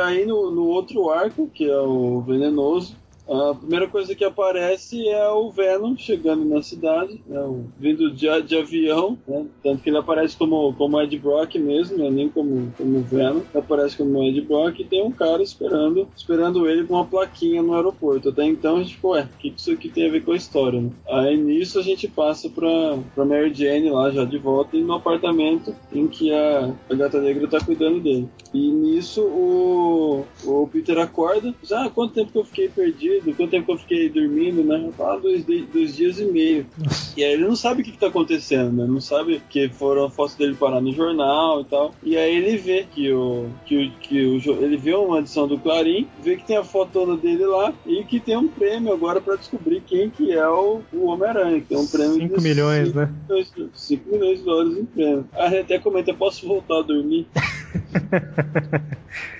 [SPEAKER 4] Aí no, no outro arco, que é o venenoso, a primeira coisa que aparece é o Venom chegando na cidade, né, vindo de, de avião, né, tanto que ele aparece como, como Ed Brock mesmo, né, nem como, como Venom, aparece como Ed Brock e tem um cara esperando, esperando ele com uma plaquinha no aeroporto. Até então a gente ficou, ué, o que isso aqui tem a ver com a história? Né? Aí nisso a gente passa pra, pra Mary Jane lá já de volta e no apartamento em que a, a gata negra tá cuidando dele. E nisso o Peter acorda, diz, ah, quanto tempo que eu fiquei perdido, quanto tempo que eu fiquei dormindo, né? Ah, dois, dois dias e meio. E aí ele não sabe o que, que tá acontecendo, né? Não sabe que foram fotos dele parar no jornal e tal. E aí ele vê que o. que o. Que o ele vê uma edição do Clarim, vê que tem a foto toda dele lá e que tem um prêmio agora pra descobrir quem que é o, o Homem-Aranha. Tem um prêmio
[SPEAKER 2] 5
[SPEAKER 4] de
[SPEAKER 2] milhões,
[SPEAKER 4] cinco
[SPEAKER 2] né?
[SPEAKER 4] milhões- 5 milhões de dólares em prêmio. Ele até comenta, posso voltar a dormir? (laughs)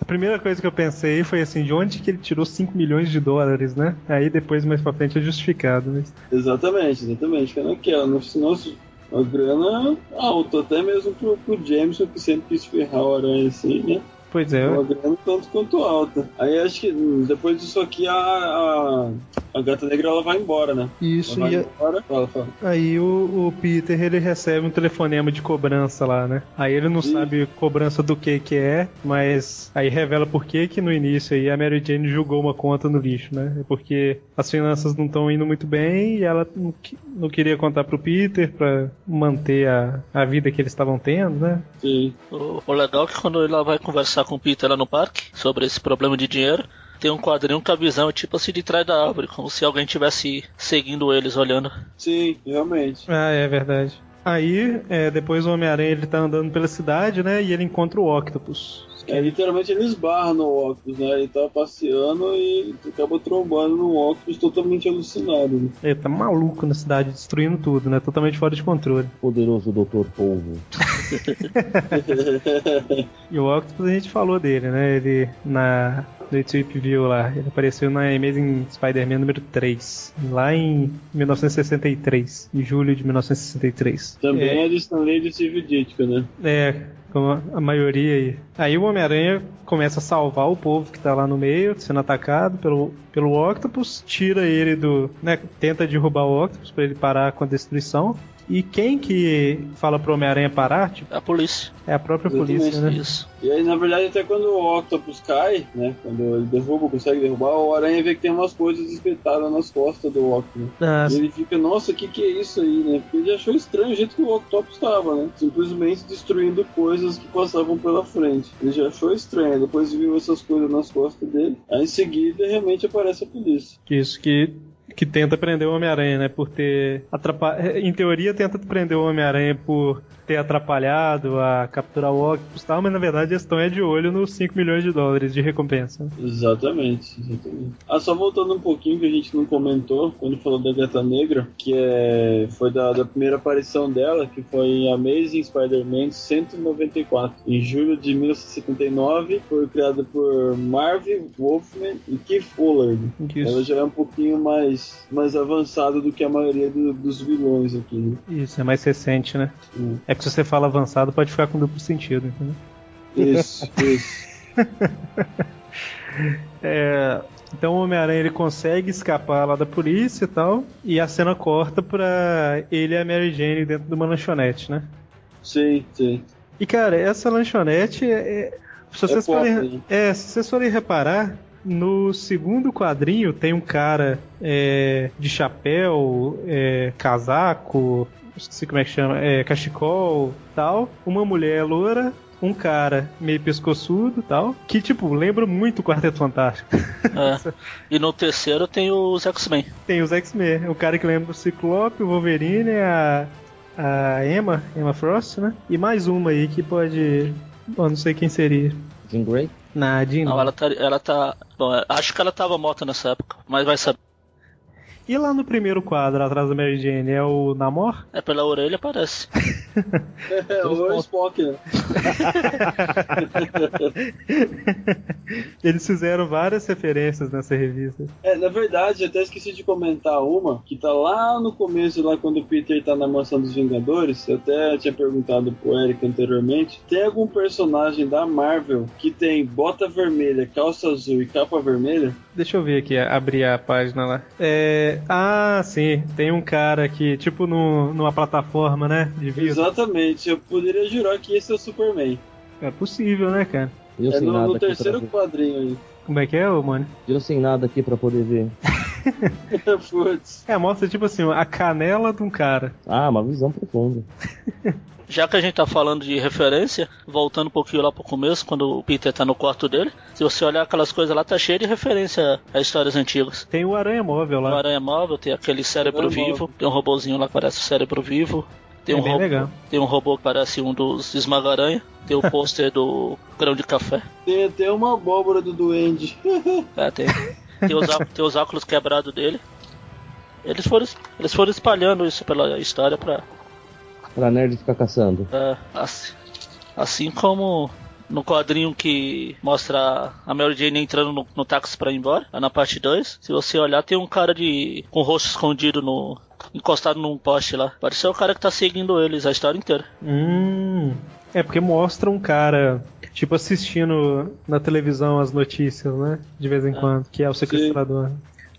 [SPEAKER 2] A primeira coisa que eu pensei foi assim, de onde que ele tirou 5 milhões de dólares, né? Aí depois, mais pra frente, é justificado, mas...
[SPEAKER 4] Exatamente, exatamente. Que naquela, no nosso uma grana alta, até mesmo pro, pro Jameson, que sempre quis ferrar o aranha assim, né?
[SPEAKER 2] Pois é.
[SPEAKER 4] Uma grana tanto quanto alta. Aí acho que depois disso aqui a, a, a gata negra ela vai embora, né?
[SPEAKER 2] Isso,
[SPEAKER 4] ela vai
[SPEAKER 2] e a-
[SPEAKER 4] embora. Fala, fala.
[SPEAKER 2] Aí o, o Peter ele recebe um telefonema de cobrança lá, né? Aí ele não sabe cobrança do que que é, mas aí revela por que que no início aí a Mary Jane jogou uma conta no lixo, né? É porque as finanças não estão indo muito bem e ela não, não queria contar pro Peter pra manter a, a vida que eles estavam tendo, né?
[SPEAKER 4] Sim.
[SPEAKER 3] O, o legal é que quando ele vai conversar com o Peter lá no parque sobre esse problema de dinheiro, tem um quadrinho com a visão tipo assim de trás da árvore, como se alguém tivesse seguindo eles olhando.
[SPEAKER 4] Sim, realmente.
[SPEAKER 2] Ah, é verdade. Aí, é, depois o Homem-Aranha ele tá andando pela cidade, né? E ele encontra o Octopus.
[SPEAKER 4] É, literalmente ele esbarra no Octopus, né? Ele tá passeando e acaba trombando no Octopus totalmente alucinado. Né?
[SPEAKER 2] Ele tá maluco na cidade, destruindo tudo, né? Totalmente fora de controle.
[SPEAKER 14] Poderoso Dr. Polvo. (laughs)
[SPEAKER 2] E o Octopus a gente falou dele, né? Ele na no Tweep View lá, ele apareceu na Amazing Spider-Man número 3, lá em 1963, em julho de 1963.
[SPEAKER 4] Também
[SPEAKER 2] É,
[SPEAKER 4] é, de Stanley de Steve Ditko, né?
[SPEAKER 2] É, como a maioria aí. Aí o Homem-Aranha começa a salvar o povo que tá lá no meio, sendo atacado pelo, pelo Octopus, tira ele do. né, tenta derrubar o Octopus pra ele parar com a destruição. E quem que fala pro Homem-Aranha parar? Tipo,
[SPEAKER 3] a polícia.
[SPEAKER 2] É a própria
[SPEAKER 4] Exatamente.
[SPEAKER 2] polícia, né?
[SPEAKER 3] Isso.
[SPEAKER 4] E aí, na verdade, até quando o Octopus cai, né? Quando ele derruba, consegue derrubar, o Aranha vê que tem umas coisas espetadas nas costas do Octopus.
[SPEAKER 2] Ah,
[SPEAKER 4] e ele fica, nossa, o que, que é isso aí, né? Porque ele achou estranho o jeito que o Octopus estava, né? Simplesmente destruindo coisas que passavam pela frente. Ele já achou estranho, depois viu essas coisas nas costas dele. Aí em seguida, realmente aparece a polícia.
[SPEAKER 2] Isso que que tenta prender o Homem-Aranha, né? Por ter atrapalhado. Em teoria, tenta prender o Homem-Aranha por ter atrapalhado a capturar o Octopus e tal, mas na verdade eles estão é de olho nos 5 milhões de dólares de recompensa.
[SPEAKER 4] Exatamente, exatamente. Ah, só voltando um pouquinho que a gente não comentou quando falou da Gata Negra, que é, foi da, da primeira aparição dela, que foi em Amazing Spider-Man 194, em julho de 1979, foi criada por Marvin Wolfman e Keith Fuller.
[SPEAKER 2] Isso.
[SPEAKER 4] Ela já é um pouquinho mais, mais avançada do que a maioria do- dos vilões aqui. né?
[SPEAKER 2] Isso, é mais recente, né? É que se você fala avançado, pode ficar com duplo sentido, entendeu?
[SPEAKER 4] Isso, (laughs) isso.
[SPEAKER 2] É, então o Homem-Aranha ele consegue escapar lá da polícia e tal, e a cena corta pra ele e a Mary Jane dentro de uma lanchonete, né?
[SPEAKER 4] Sim, sim.
[SPEAKER 2] E cara, essa lanchonete é. Se
[SPEAKER 4] É
[SPEAKER 2] vocês,
[SPEAKER 4] pop,
[SPEAKER 2] forem,
[SPEAKER 4] né?
[SPEAKER 2] é, se vocês forem reparar, no segundo quadrinho tem um cara é, de chapéu, é, casaco, esqueci como é que chama, é, cachecol tal, uma mulher loura, um cara meio pescoçudo tal, que tipo, lembra muito o Quarteto Fantástico.
[SPEAKER 3] É. (laughs) E no terceiro tem os X-Men.
[SPEAKER 2] Tem os X-Men, o cara que lembra do Ciclope, o Wolverine, a, a Emma, Emma Frost, né? E mais uma aí que pode. Bom, não sei quem seria.
[SPEAKER 14] Jean Grey?
[SPEAKER 2] Na Jean.
[SPEAKER 3] Não, ela tá. Ela tá bom, acho que ela tava morta nessa época, mas vai saber.
[SPEAKER 2] E lá no primeiro quadro, atrás da Mary Jane, é o Namor?
[SPEAKER 3] É pela orelha, parece. (laughs)
[SPEAKER 4] É, o Spock, né? (laughs)
[SPEAKER 2] Eles fizeram várias referências nessa revista.
[SPEAKER 4] É, na verdade, até esqueci de comentar uma que tá lá no começo, lá quando o Peter tá na mansão dos Vingadores. Eu até tinha perguntado pro Eric anteriormente. Tem algum personagem da Marvel que tem bota vermelha, calça azul e capa vermelha?
[SPEAKER 2] Deixa eu ver aqui, abrir a página lá. É. Ah, sim. Tem um cara que, tipo, no, numa plataforma, né? De.
[SPEAKER 4] Exatamente, eu poderia jurar que esse é o Superman.
[SPEAKER 2] É possível, né, cara?
[SPEAKER 14] Eu
[SPEAKER 4] é
[SPEAKER 14] sem
[SPEAKER 4] no,
[SPEAKER 14] nada
[SPEAKER 4] no terceiro quadrinho aí.
[SPEAKER 2] Como é que é, ô, mano?
[SPEAKER 14] Eu sem nada aqui pra poder ver. (laughs)
[SPEAKER 4] Putz.
[SPEAKER 2] É, mostra, tipo assim, a canela de um cara.
[SPEAKER 14] Ah, uma visão profunda. (laughs)
[SPEAKER 3] Já que a gente tá falando de referência, voltando um pouquinho lá pro começo, quando o Peter tá no quarto dele, se você olhar aquelas coisas lá, tá cheio de referência a histórias antigas.
[SPEAKER 2] Tem o Aranha Móvel lá.
[SPEAKER 3] O Aranha Móvel, tem aquele cérebro vivo,
[SPEAKER 4] Móvel.
[SPEAKER 3] tem um robozinho lá que parece o cérebro vivo. Tem
[SPEAKER 2] É
[SPEAKER 3] um,
[SPEAKER 2] bem
[SPEAKER 3] robô,
[SPEAKER 2] legal.
[SPEAKER 3] tem um robô que parece um dos Esmaga-Aranha. Tem o (laughs) pôster do grão de café.
[SPEAKER 4] Tem até uma abóbora do Duende.
[SPEAKER 3] É, tem. Tem os, tem os óculos quebrados dele. Eles foram, eles foram espalhando isso pela história pra.
[SPEAKER 14] Pra nerd ficar caçando.
[SPEAKER 3] é, assim, assim como no quadrinho que mostra a Mary Jane entrando no, no táxi pra ir embora, lá na parte 2, se você olhar, tem um cara de com o rosto escondido no. encostado num poste lá. Pode ser o cara que tá seguindo eles a história inteira.
[SPEAKER 2] Hum. É porque mostra um cara, tipo, assistindo na televisão as notícias, né? De vez em quando, que é o sequestrador.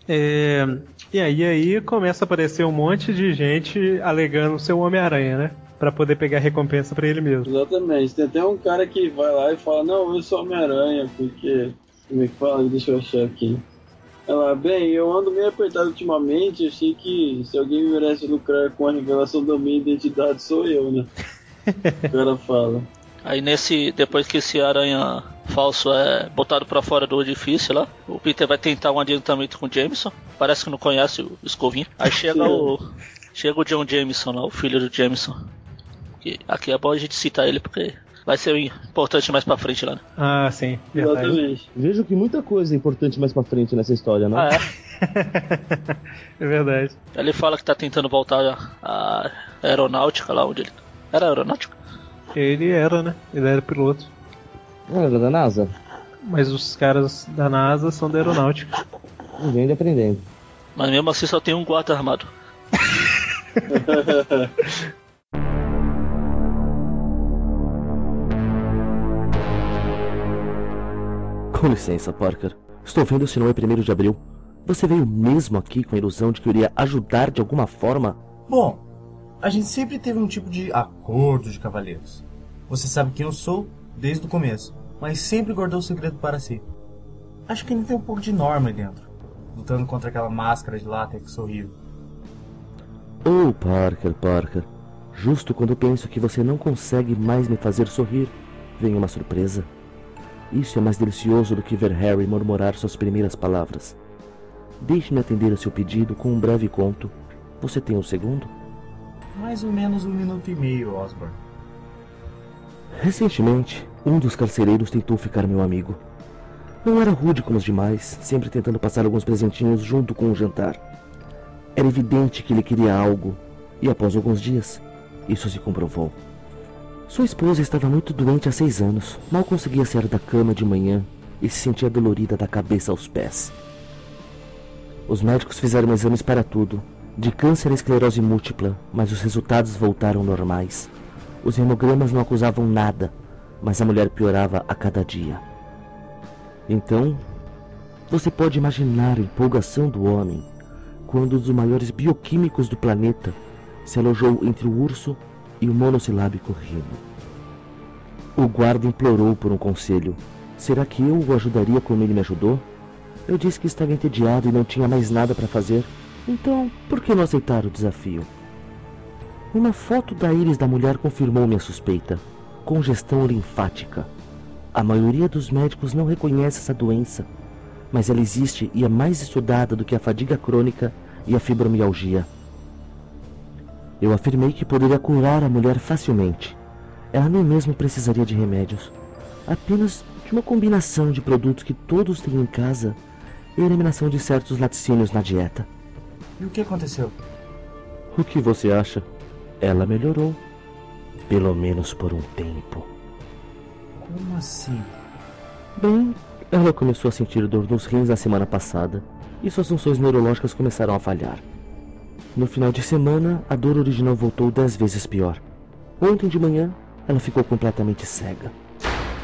[SPEAKER 2] É, e aí, aí começa a aparecer um monte de gente alegando ser o Homem-Aranha, né? Pra poder pegar recompensa pra ele mesmo.
[SPEAKER 4] Exatamente. Tem até um cara que vai lá e fala, não, eu sou Homem-Aranha, porque. Como é que fala? Deixa eu achar aqui. Ela, bem, eu ando meio apertado ultimamente, achei que se alguém merece lucrar com a revelação da minha identidade sou eu, né? (laughs) o cara fala.
[SPEAKER 3] Aí nesse, depois que esse aranha falso é botado pra fora do edifício lá, o Peter vai tentar um adiantamento com o Jameson. Parece que não conhece o Escovinho. Aí chega o (laughs) chega o John Jameson lá, o filho do Jameson. Que aqui é bom a gente citar ele porque vai ser importante mais pra frente lá. Né?
[SPEAKER 2] Ah, sim, verdade.
[SPEAKER 4] Exatamente.
[SPEAKER 14] Vejo que muita coisa é importante mais pra frente nessa história, né?
[SPEAKER 3] Ah, é? (laughs)
[SPEAKER 2] É verdade.
[SPEAKER 3] Ele fala que tá tentando voltar à aeronáutica lá onde ele. Era aeronáutica?
[SPEAKER 2] Ele era, né? Ele era piloto.
[SPEAKER 14] Não era da NASA?
[SPEAKER 2] Mas os caras da NASA são da aeronáutica.
[SPEAKER 14] E aprendendo.
[SPEAKER 3] Mas mesmo assim só tem um guarda armado. (laughs)
[SPEAKER 7] Com licença, Parker. Estou vendo se não é primeiro de abril. Você veio mesmo aqui com a ilusão de que eu iria ajudar de alguma forma?
[SPEAKER 13] Bom, a gente sempre teve um tipo de acordo de cavaleiros. Você sabe quem eu sou desde o começo, mas sempre guardou o segredo para si. Acho que ainda tem um pouco de norma dentro, lutando contra aquela máscara de látex horrível.
[SPEAKER 7] Oh, Parker, Parker. Justo quando penso que você não consegue mais me fazer sorrir, vem uma surpresa. Isso é mais delicioso do que ver Harry murmurar suas primeiras palavras. Deixe-me atender a seu pedido com um breve conto. Você tem um segundo?
[SPEAKER 13] Mais ou menos um minuto e meio, Osborne.
[SPEAKER 7] Recentemente, um dos carcereiros tentou ficar meu amigo. Não era rude como os demais, sempre tentando passar alguns presentinhos junto com o jantar. Era evidente que ele queria algo, e após alguns dias, isso se comprovou. Sua esposa estava muito doente há seis anos, mal conseguia sair da cama de manhã e se sentia dolorida da cabeça aos pés. Os médicos fizeram exames para tudo, de câncer a esclerose múltipla, mas os resultados voltaram normais. Os hemogramas não acusavam nada, mas a mulher piorava a cada dia. Então, você pode imaginar a empolgação do homem quando um dos maiores bioquímicos do planeta se alojou entre o urso e o monossilábico rino. O guarda implorou por um conselho. Será que eu o ajudaria como ele me ajudou? Eu disse que estava entediado e não tinha mais nada para fazer. Então, por que não aceitar o desafio? Uma foto da íris da mulher confirmou minha suspeita. Congestão linfática. A maioria dos médicos não reconhece essa doença, mas ela existe e é mais estudada do que a fadiga crônica e a fibromialgia. Eu afirmei que poderia curar a mulher facilmente. Ela nem mesmo precisaria de remédios. Apenas de uma combinação de produtos que todos têm em casa e eliminação de certos laticínios na dieta.
[SPEAKER 13] E o que aconteceu?
[SPEAKER 7] O que você acha? Ela melhorou. Pelo menos por um tempo.
[SPEAKER 13] Como assim?
[SPEAKER 7] Bem, ela começou a sentir dor nos rins na semana passada e suas funções neurológicas começaram a falhar. No final de semana, a dor original voltou dez vezes pior. Ontem de manhã, ela ficou completamente cega.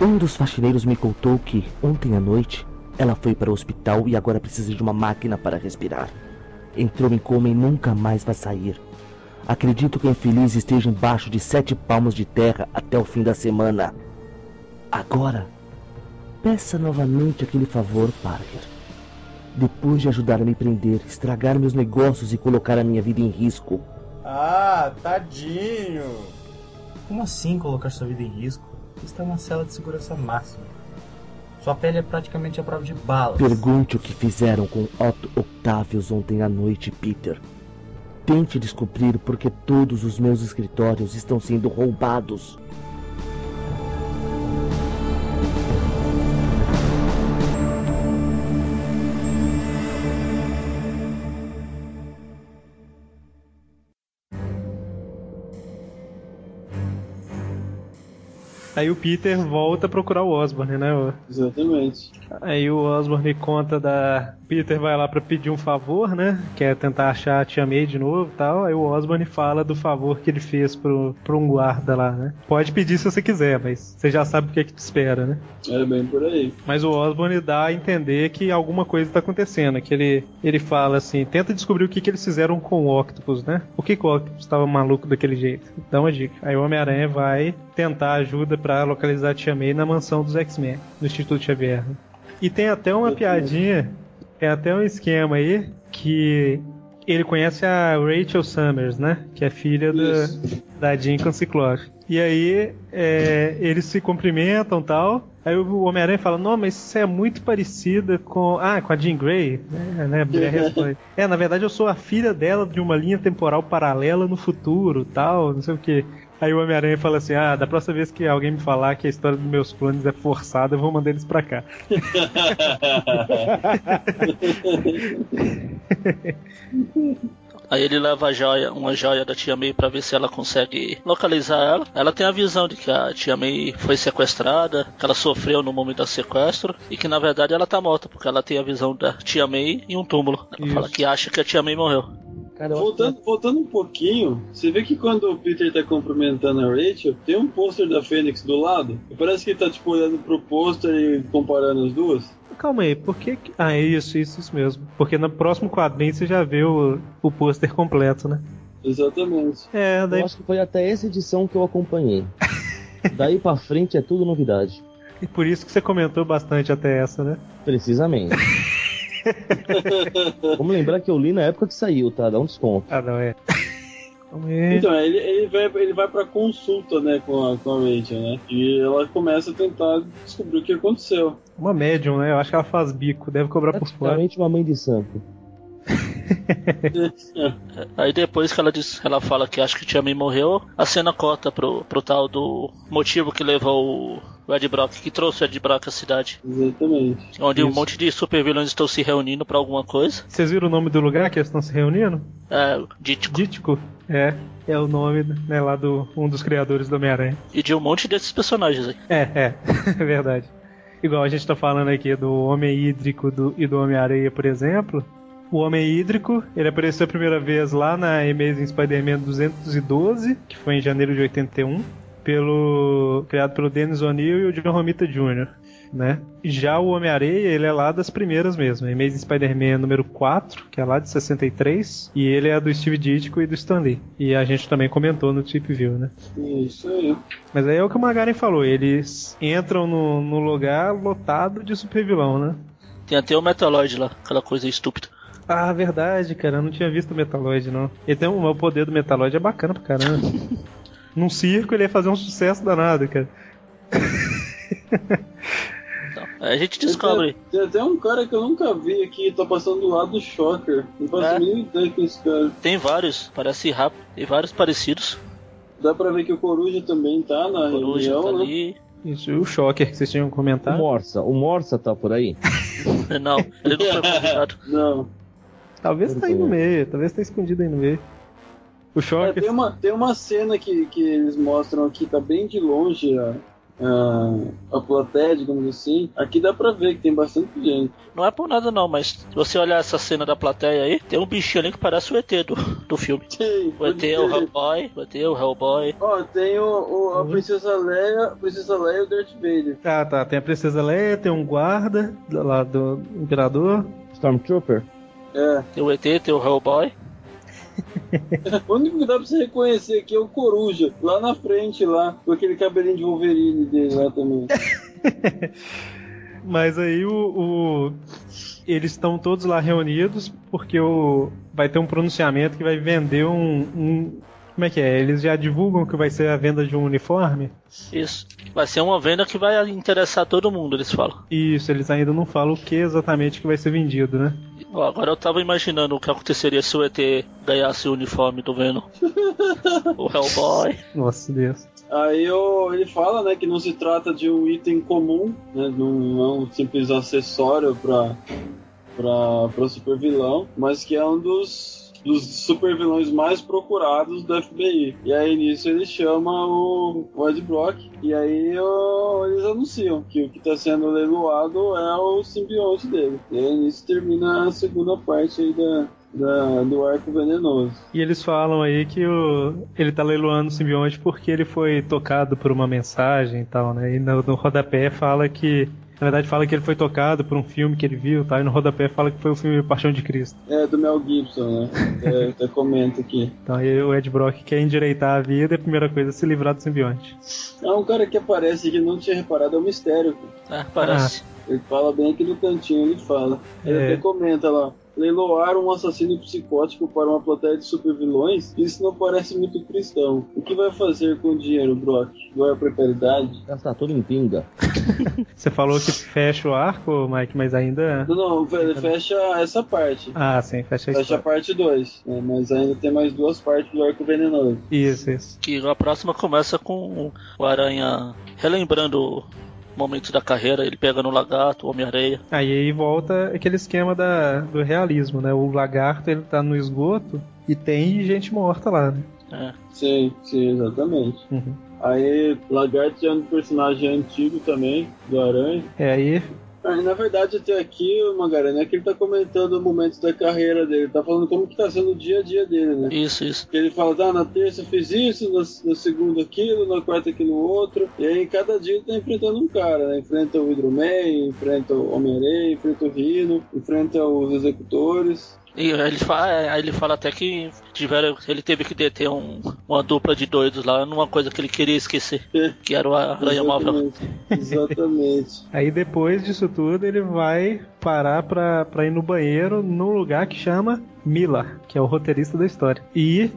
[SPEAKER 7] Um dos faxineiros me contou que, ontem à noite, ela foi para o hospital e agora precisa de uma máquina para respirar. Entrou em coma e nunca mais vai sair. Acredito que a infeliz esteja embaixo de sete palmos de terra até o fim da semana. Agora, peça novamente aquele favor, Parker. Depois de ajudar a me prender, estragar meus negócios e colocar a minha vida em risco.
[SPEAKER 13] Ah, tadinho! Como assim colocar sua vida em risco? Está é uma cela de segurança máxima. Sua pele é praticamente a prova de balas.
[SPEAKER 7] Pergunte o que fizeram com Otto Octavius ontem à noite, Peter. Tente descobrir por que todos os meus escritórios estão sendo roubados.
[SPEAKER 2] Aí o Peter volta a procurar o Osborne, né?
[SPEAKER 4] Exatamente.
[SPEAKER 2] Aí o Osborne conta da. Peter vai lá pra pedir um favor, né? Quer tentar achar a Tia May de novo e tal. Aí o Osborne fala do favor que ele fez pro, pro um guarda lá, né? Pode pedir se você quiser, mas você já sabe o que é que te espera, né?
[SPEAKER 4] É bem por aí.
[SPEAKER 2] Mas o Osborne dá a entender que alguma coisa tá acontecendo. Que ele, ele fala assim: tenta descobrir o que, que eles fizeram com o Octopus, né? Por que, que o Octopus tava maluco daquele jeito? Dá uma dica. Aí o Homem-Aranha vai tentar ajuda pra localizar a Tia May na mansão dos X-Men, no Instituto Xavier. né? E tem até uma piadinha, tem até um esquema aí que ele conhece a Rachel Summers, né? Que é filha da, da Jean com Ciclope. E aí é, eles se cumprimentam e tal. Aí o Homem-Aranha fala, não, mas você é muito parecida com. Ah, com a Jean Grey, né? né? (laughs) Responde. É, na verdade eu sou a filha dela de uma linha temporal paralela no futuro, tal, não sei o que. Aí o Homem-Aranha fala assim: Ah, da próxima vez que alguém me falar que a história dos meus clones é forçada, eu vou mandar eles pra cá. (laughs)
[SPEAKER 3] Aí ele leva a joia, uma joia da Tia May pra ver se ela consegue localizar ela. Ela tem a visão de que a Tia May foi sequestrada, que ela sofreu no momento do sequestro e que na verdade ela tá morta, porque ela tem a visão da Tia May em um túmulo. Ela
[SPEAKER 4] Isso.
[SPEAKER 3] fala que acha que a Tia May morreu.
[SPEAKER 4] Voltando, voltando um pouquinho, você vê que quando o Peter tá cumprimentando a Rachel, tem um pôster da Fênix do lado. E parece que ele tá tipo olhando pro pôster e comparando as duas.
[SPEAKER 2] Calma aí, por que. Ah, é isso, isso, isso mesmo. Porque no próximo quadrinho você já vê o, o pôster completo, né?
[SPEAKER 4] Exatamente.
[SPEAKER 2] É, daí.
[SPEAKER 14] Eu acho que foi até essa edição que eu acompanhei. (laughs) Daí pra frente é tudo novidade.
[SPEAKER 2] E por isso que você comentou bastante até essa, né?
[SPEAKER 14] Precisamente. (laughs) (laughs) Vamos lembrar que eu li na época que saiu, tá? Dá um desconto.
[SPEAKER 2] Ah, não, é.
[SPEAKER 4] Então, ele, ele, vai, ele vai pra consulta, né, com a, com a Rachel, né? E ela começa a tentar descobrir o que aconteceu.
[SPEAKER 2] Uma médium, né? Eu acho que ela faz bico, deve cobrar por fora.
[SPEAKER 14] Praticamente uma mãe de santo. (laughs)
[SPEAKER 3] Aí depois que ela diz, ela fala que acha que o Tia May morreu, a cena corta pro, pro tal do motivo que levou o Ed Brock, que trouxe o Ed Brock à cidade.
[SPEAKER 4] Exatamente.
[SPEAKER 3] Onde um
[SPEAKER 2] Isso.
[SPEAKER 3] monte de super vilões estão se reunindo pra alguma coisa.
[SPEAKER 2] Vocês viram o nome do lugar que eles estão se reunindo?
[SPEAKER 3] É, Dítico.
[SPEAKER 2] Dítico? É, é o nome né, lá do um dos criadores do Homem-Aranha.
[SPEAKER 3] E de um monte desses personagens aí.
[SPEAKER 2] É, é, (laughs) é verdade. Igual a gente tá falando aqui do Homem Hídrico do- e do Homem-Areia, por exemplo. O Homem Hídrico, ele apareceu a primeira vez lá na Amazing Spider-Man 212, que foi em janeiro de 81, pelo criado pelo Dennis O'Neill e o John Romita Jr., né? Já o Homem-Areia, ele é lá das primeiras mesmo. Amazing Spider-Man número 4, que é lá de 63, e ele é do Steve Ditko e do Stan Lee. E a gente também comentou no Trip View, né?
[SPEAKER 4] Isso aí.
[SPEAKER 2] Mas aí é o que o Magaren falou, eles entram no, no lugar lotado de super vilão, né?
[SPEAKER 3] Tem até o Metaloid lá, aquela coisa estúpida.
[SPEAKER 2] Ah, verdade, cara, eu não tinha visto o Metaloid, não. Ele tem um, o poder do Metaloid é bacana pra caramba. (laughs) Num circo ele ia fazer um sucesso danado, cara.
[SPEAKER 3] Aí a gente descobre.
[SPEAKER 4] Tem, tem até um cara que eu nunca vi aqui, tá passando do lado do Shocker. Não faço
[SPEAKER 3] É.
[SPEAKER 4] ideia com esse cara.
[SPEAKER 3] Tem vários, parece rápido, tem vários parecidos.
[SPEAKER 4] Dá pra ver que o Coruja também tá na
[SPEAKER 3] Coruja
[SPEAKER 4] reunião,
[SPEAKER 3] tá
[SPEAKER 4] né?
[SPEAKER 3] ali.
[SPEAKER 2] Isso, e o Shocker que vocês tinham
[SPEAKER 14] O
[SPEAKER 2] comentado.
[SPEAKER 14] Morsa, o Morsa tá por aí? (laughs)
[SPEAKER 3] Não, ele não foi (laughs) convidado.
[SPEAKER 4] Não.
[SPEAKER 2] Talvez tá aí no meio, talvez tá escondido aí no meio. O
[SPEAKER 4] É,
[SPEAKER 2] Shocker.
[SPEAKER 4] tem, uma, tem uma cena que, que eles mostram aqui, tá bem de longe a, a, a plateia, digamos assim. Aqui dá pra ver que tem bastante gente.
[SPEAKER 3] Não é por nada não, mas se você olhar essa cena da plateia aí, tem um bichinho ali que parece o ET do, do filme.
[SPEAKER 4] Sim,
[SPEAKER 3] O ET é o Hellboy, o ET é o Hellboy.
[SPEAKER 4] Ó, tem o, o- a Princesa Leia, a Princesa Leia e o Darth Vader.
[SPEAKER 2] Ah, tá. Tem a Princesa Leia, tem um guarda lá do Imperador.
[SPEAKER 14] Stormtrooper?
[SPEAKER 4] É.
[SPEAKER 3] Tem o ET, tem o Hellboy. (laughs)
[SPEAKER 4] O único que dá pra você reconhecer aqui é o Coruja, lá na frente, lá, com aquele cabelinho de Wolverine dele lá também. (laughs)
[SPEAKER 2] Mas aí o. o- Eles estão todos lá reunidos porque o... vai ter um pronunciamento que vai vender um, um- Como é que é? Eles já divulgam que vai ser a venda de um uniforme?
[SPEAKER 3] Isso. Vai ser uma venda que vai interessar todo mundo, eles falam.
[SPEAKER 2] Isso, eles ainda não falam o que exatamente que vai ser vendido, né?
[SPEAKER 3] Agora eu tava imaginando o que aconteceria se o ET ganhasse o uniforme do Venom. (laughs) o Hellboy.
[SPEAKER 2] Nossa Deus.
[SPEAKER 4] Aí o- ele fala, né, que não se trata de um item comum, né, não é um simples acessório pra, pra, pra super vilão, mas que é um dos, dos super vilões mais procurados do FBI. E aí nisso ele chama o, o Ed Brock, e aí o- eles anunciam que o que está sendo leiloado é o simbionte dele. E aí nisso termina a segunda parte aí da, da- do arco venenoso.
[SPEAKER 2] E eles falam aí que o, ele tá leiloando o simbionte porque ele foi tocado por uma mensagem e tal, né? E no, no rodapé fala que. Na verdade, fala que ele foi tocado por um filme que ele viu, tá? E no rodapé fala que foi o filme Paixão de Cristo.
[SPEAKER 4] É, do Mel Gibson, né? (laughs) É, até comenta aqui.
[SPEAKER 2] Então aí o Ed Brock quer endireitar a vida e a primeira coisa é se livrar do simbionte.
[SPEAKER 4] É um cara que aparece que não tinha reparado, é um mistério.
[SPEAKER 3] É, parece.
[SPEAKER 4] Ele fala bem aqui no cantinho, ele fala. Ele
[SPEAKER 2] É.
[SPEAKER 4] até comenta lá. Leiloar um assassino psicótico para uma plateia de supervilões, isso não parece muito cristão. O que vai fazer com o dinheiro, Brock? Doar pra caridade?
[SPEAKER 14] Gastar tudo em pinga. (laughs)
[SPEAKER 2] Você falou que fecha o arco, Mike, mas ainda.
[SPEAKER 4] Não, não, fe- fecha essa parte.
[SPEAKER 2] Ah, sim, fecha a
[SPEAKER 4] Fecha a parte 2. mas ainda tem mais duas partes do arco venenoso.
[SPEAKER 2] Isso, isso.
[SPEAKER 3] Que a próxima começa com o Aranha relembrando momentos da carreira, ele pega no lagarto, Homem-Areia.
[SPEAKER 2] Aí aí volta aquele esquema da, do realismo, né? O lagarto ele tá no esgoto e tem gente morta lá, né?
[SPEAKER 3] É.
[SPEAKER 4] Sim, sim, exatamente.
[SPEAKER 2] Uhum.
[SPEAKER 4] Aí, Lagarto é um personagem antigo também, do Aranha.
[SPEAKER 2] É aí.
[SPEAKER 4] Ah, na verdade, até aqui, Magarana, é que ele tá comentando momentos da carreira dele, tá falando como que tá sendo o dia a dia dele, né?
[SPEAKER 3] Isso, isso.
[SPEAKER 4] Ele fala, tá, na terça eu fiz isso, na, na segunda aquilo, na quarta aquilo outro, e aí cada dia ele tá enfrentando um cara, né? Enfrenta o Hidroman, enfrenta o Homem-Aranha, enfrenta o Rino, enfrenta os executores.
[SPEAKER 3] E ele fala, aí ele fala até que tiveram, ele teve que deter um- uma dupla de doidos lá numa coisa que ele queria esquecer, que era o Aranha Móvel.
[SPEAKER 4] Exatamente. (laughs)
[SPEAKER 2] Aí depois disso tudo ele vai parar pra, pra ir no banheiro num lugar que chama Miller, que é o roteirista da história. E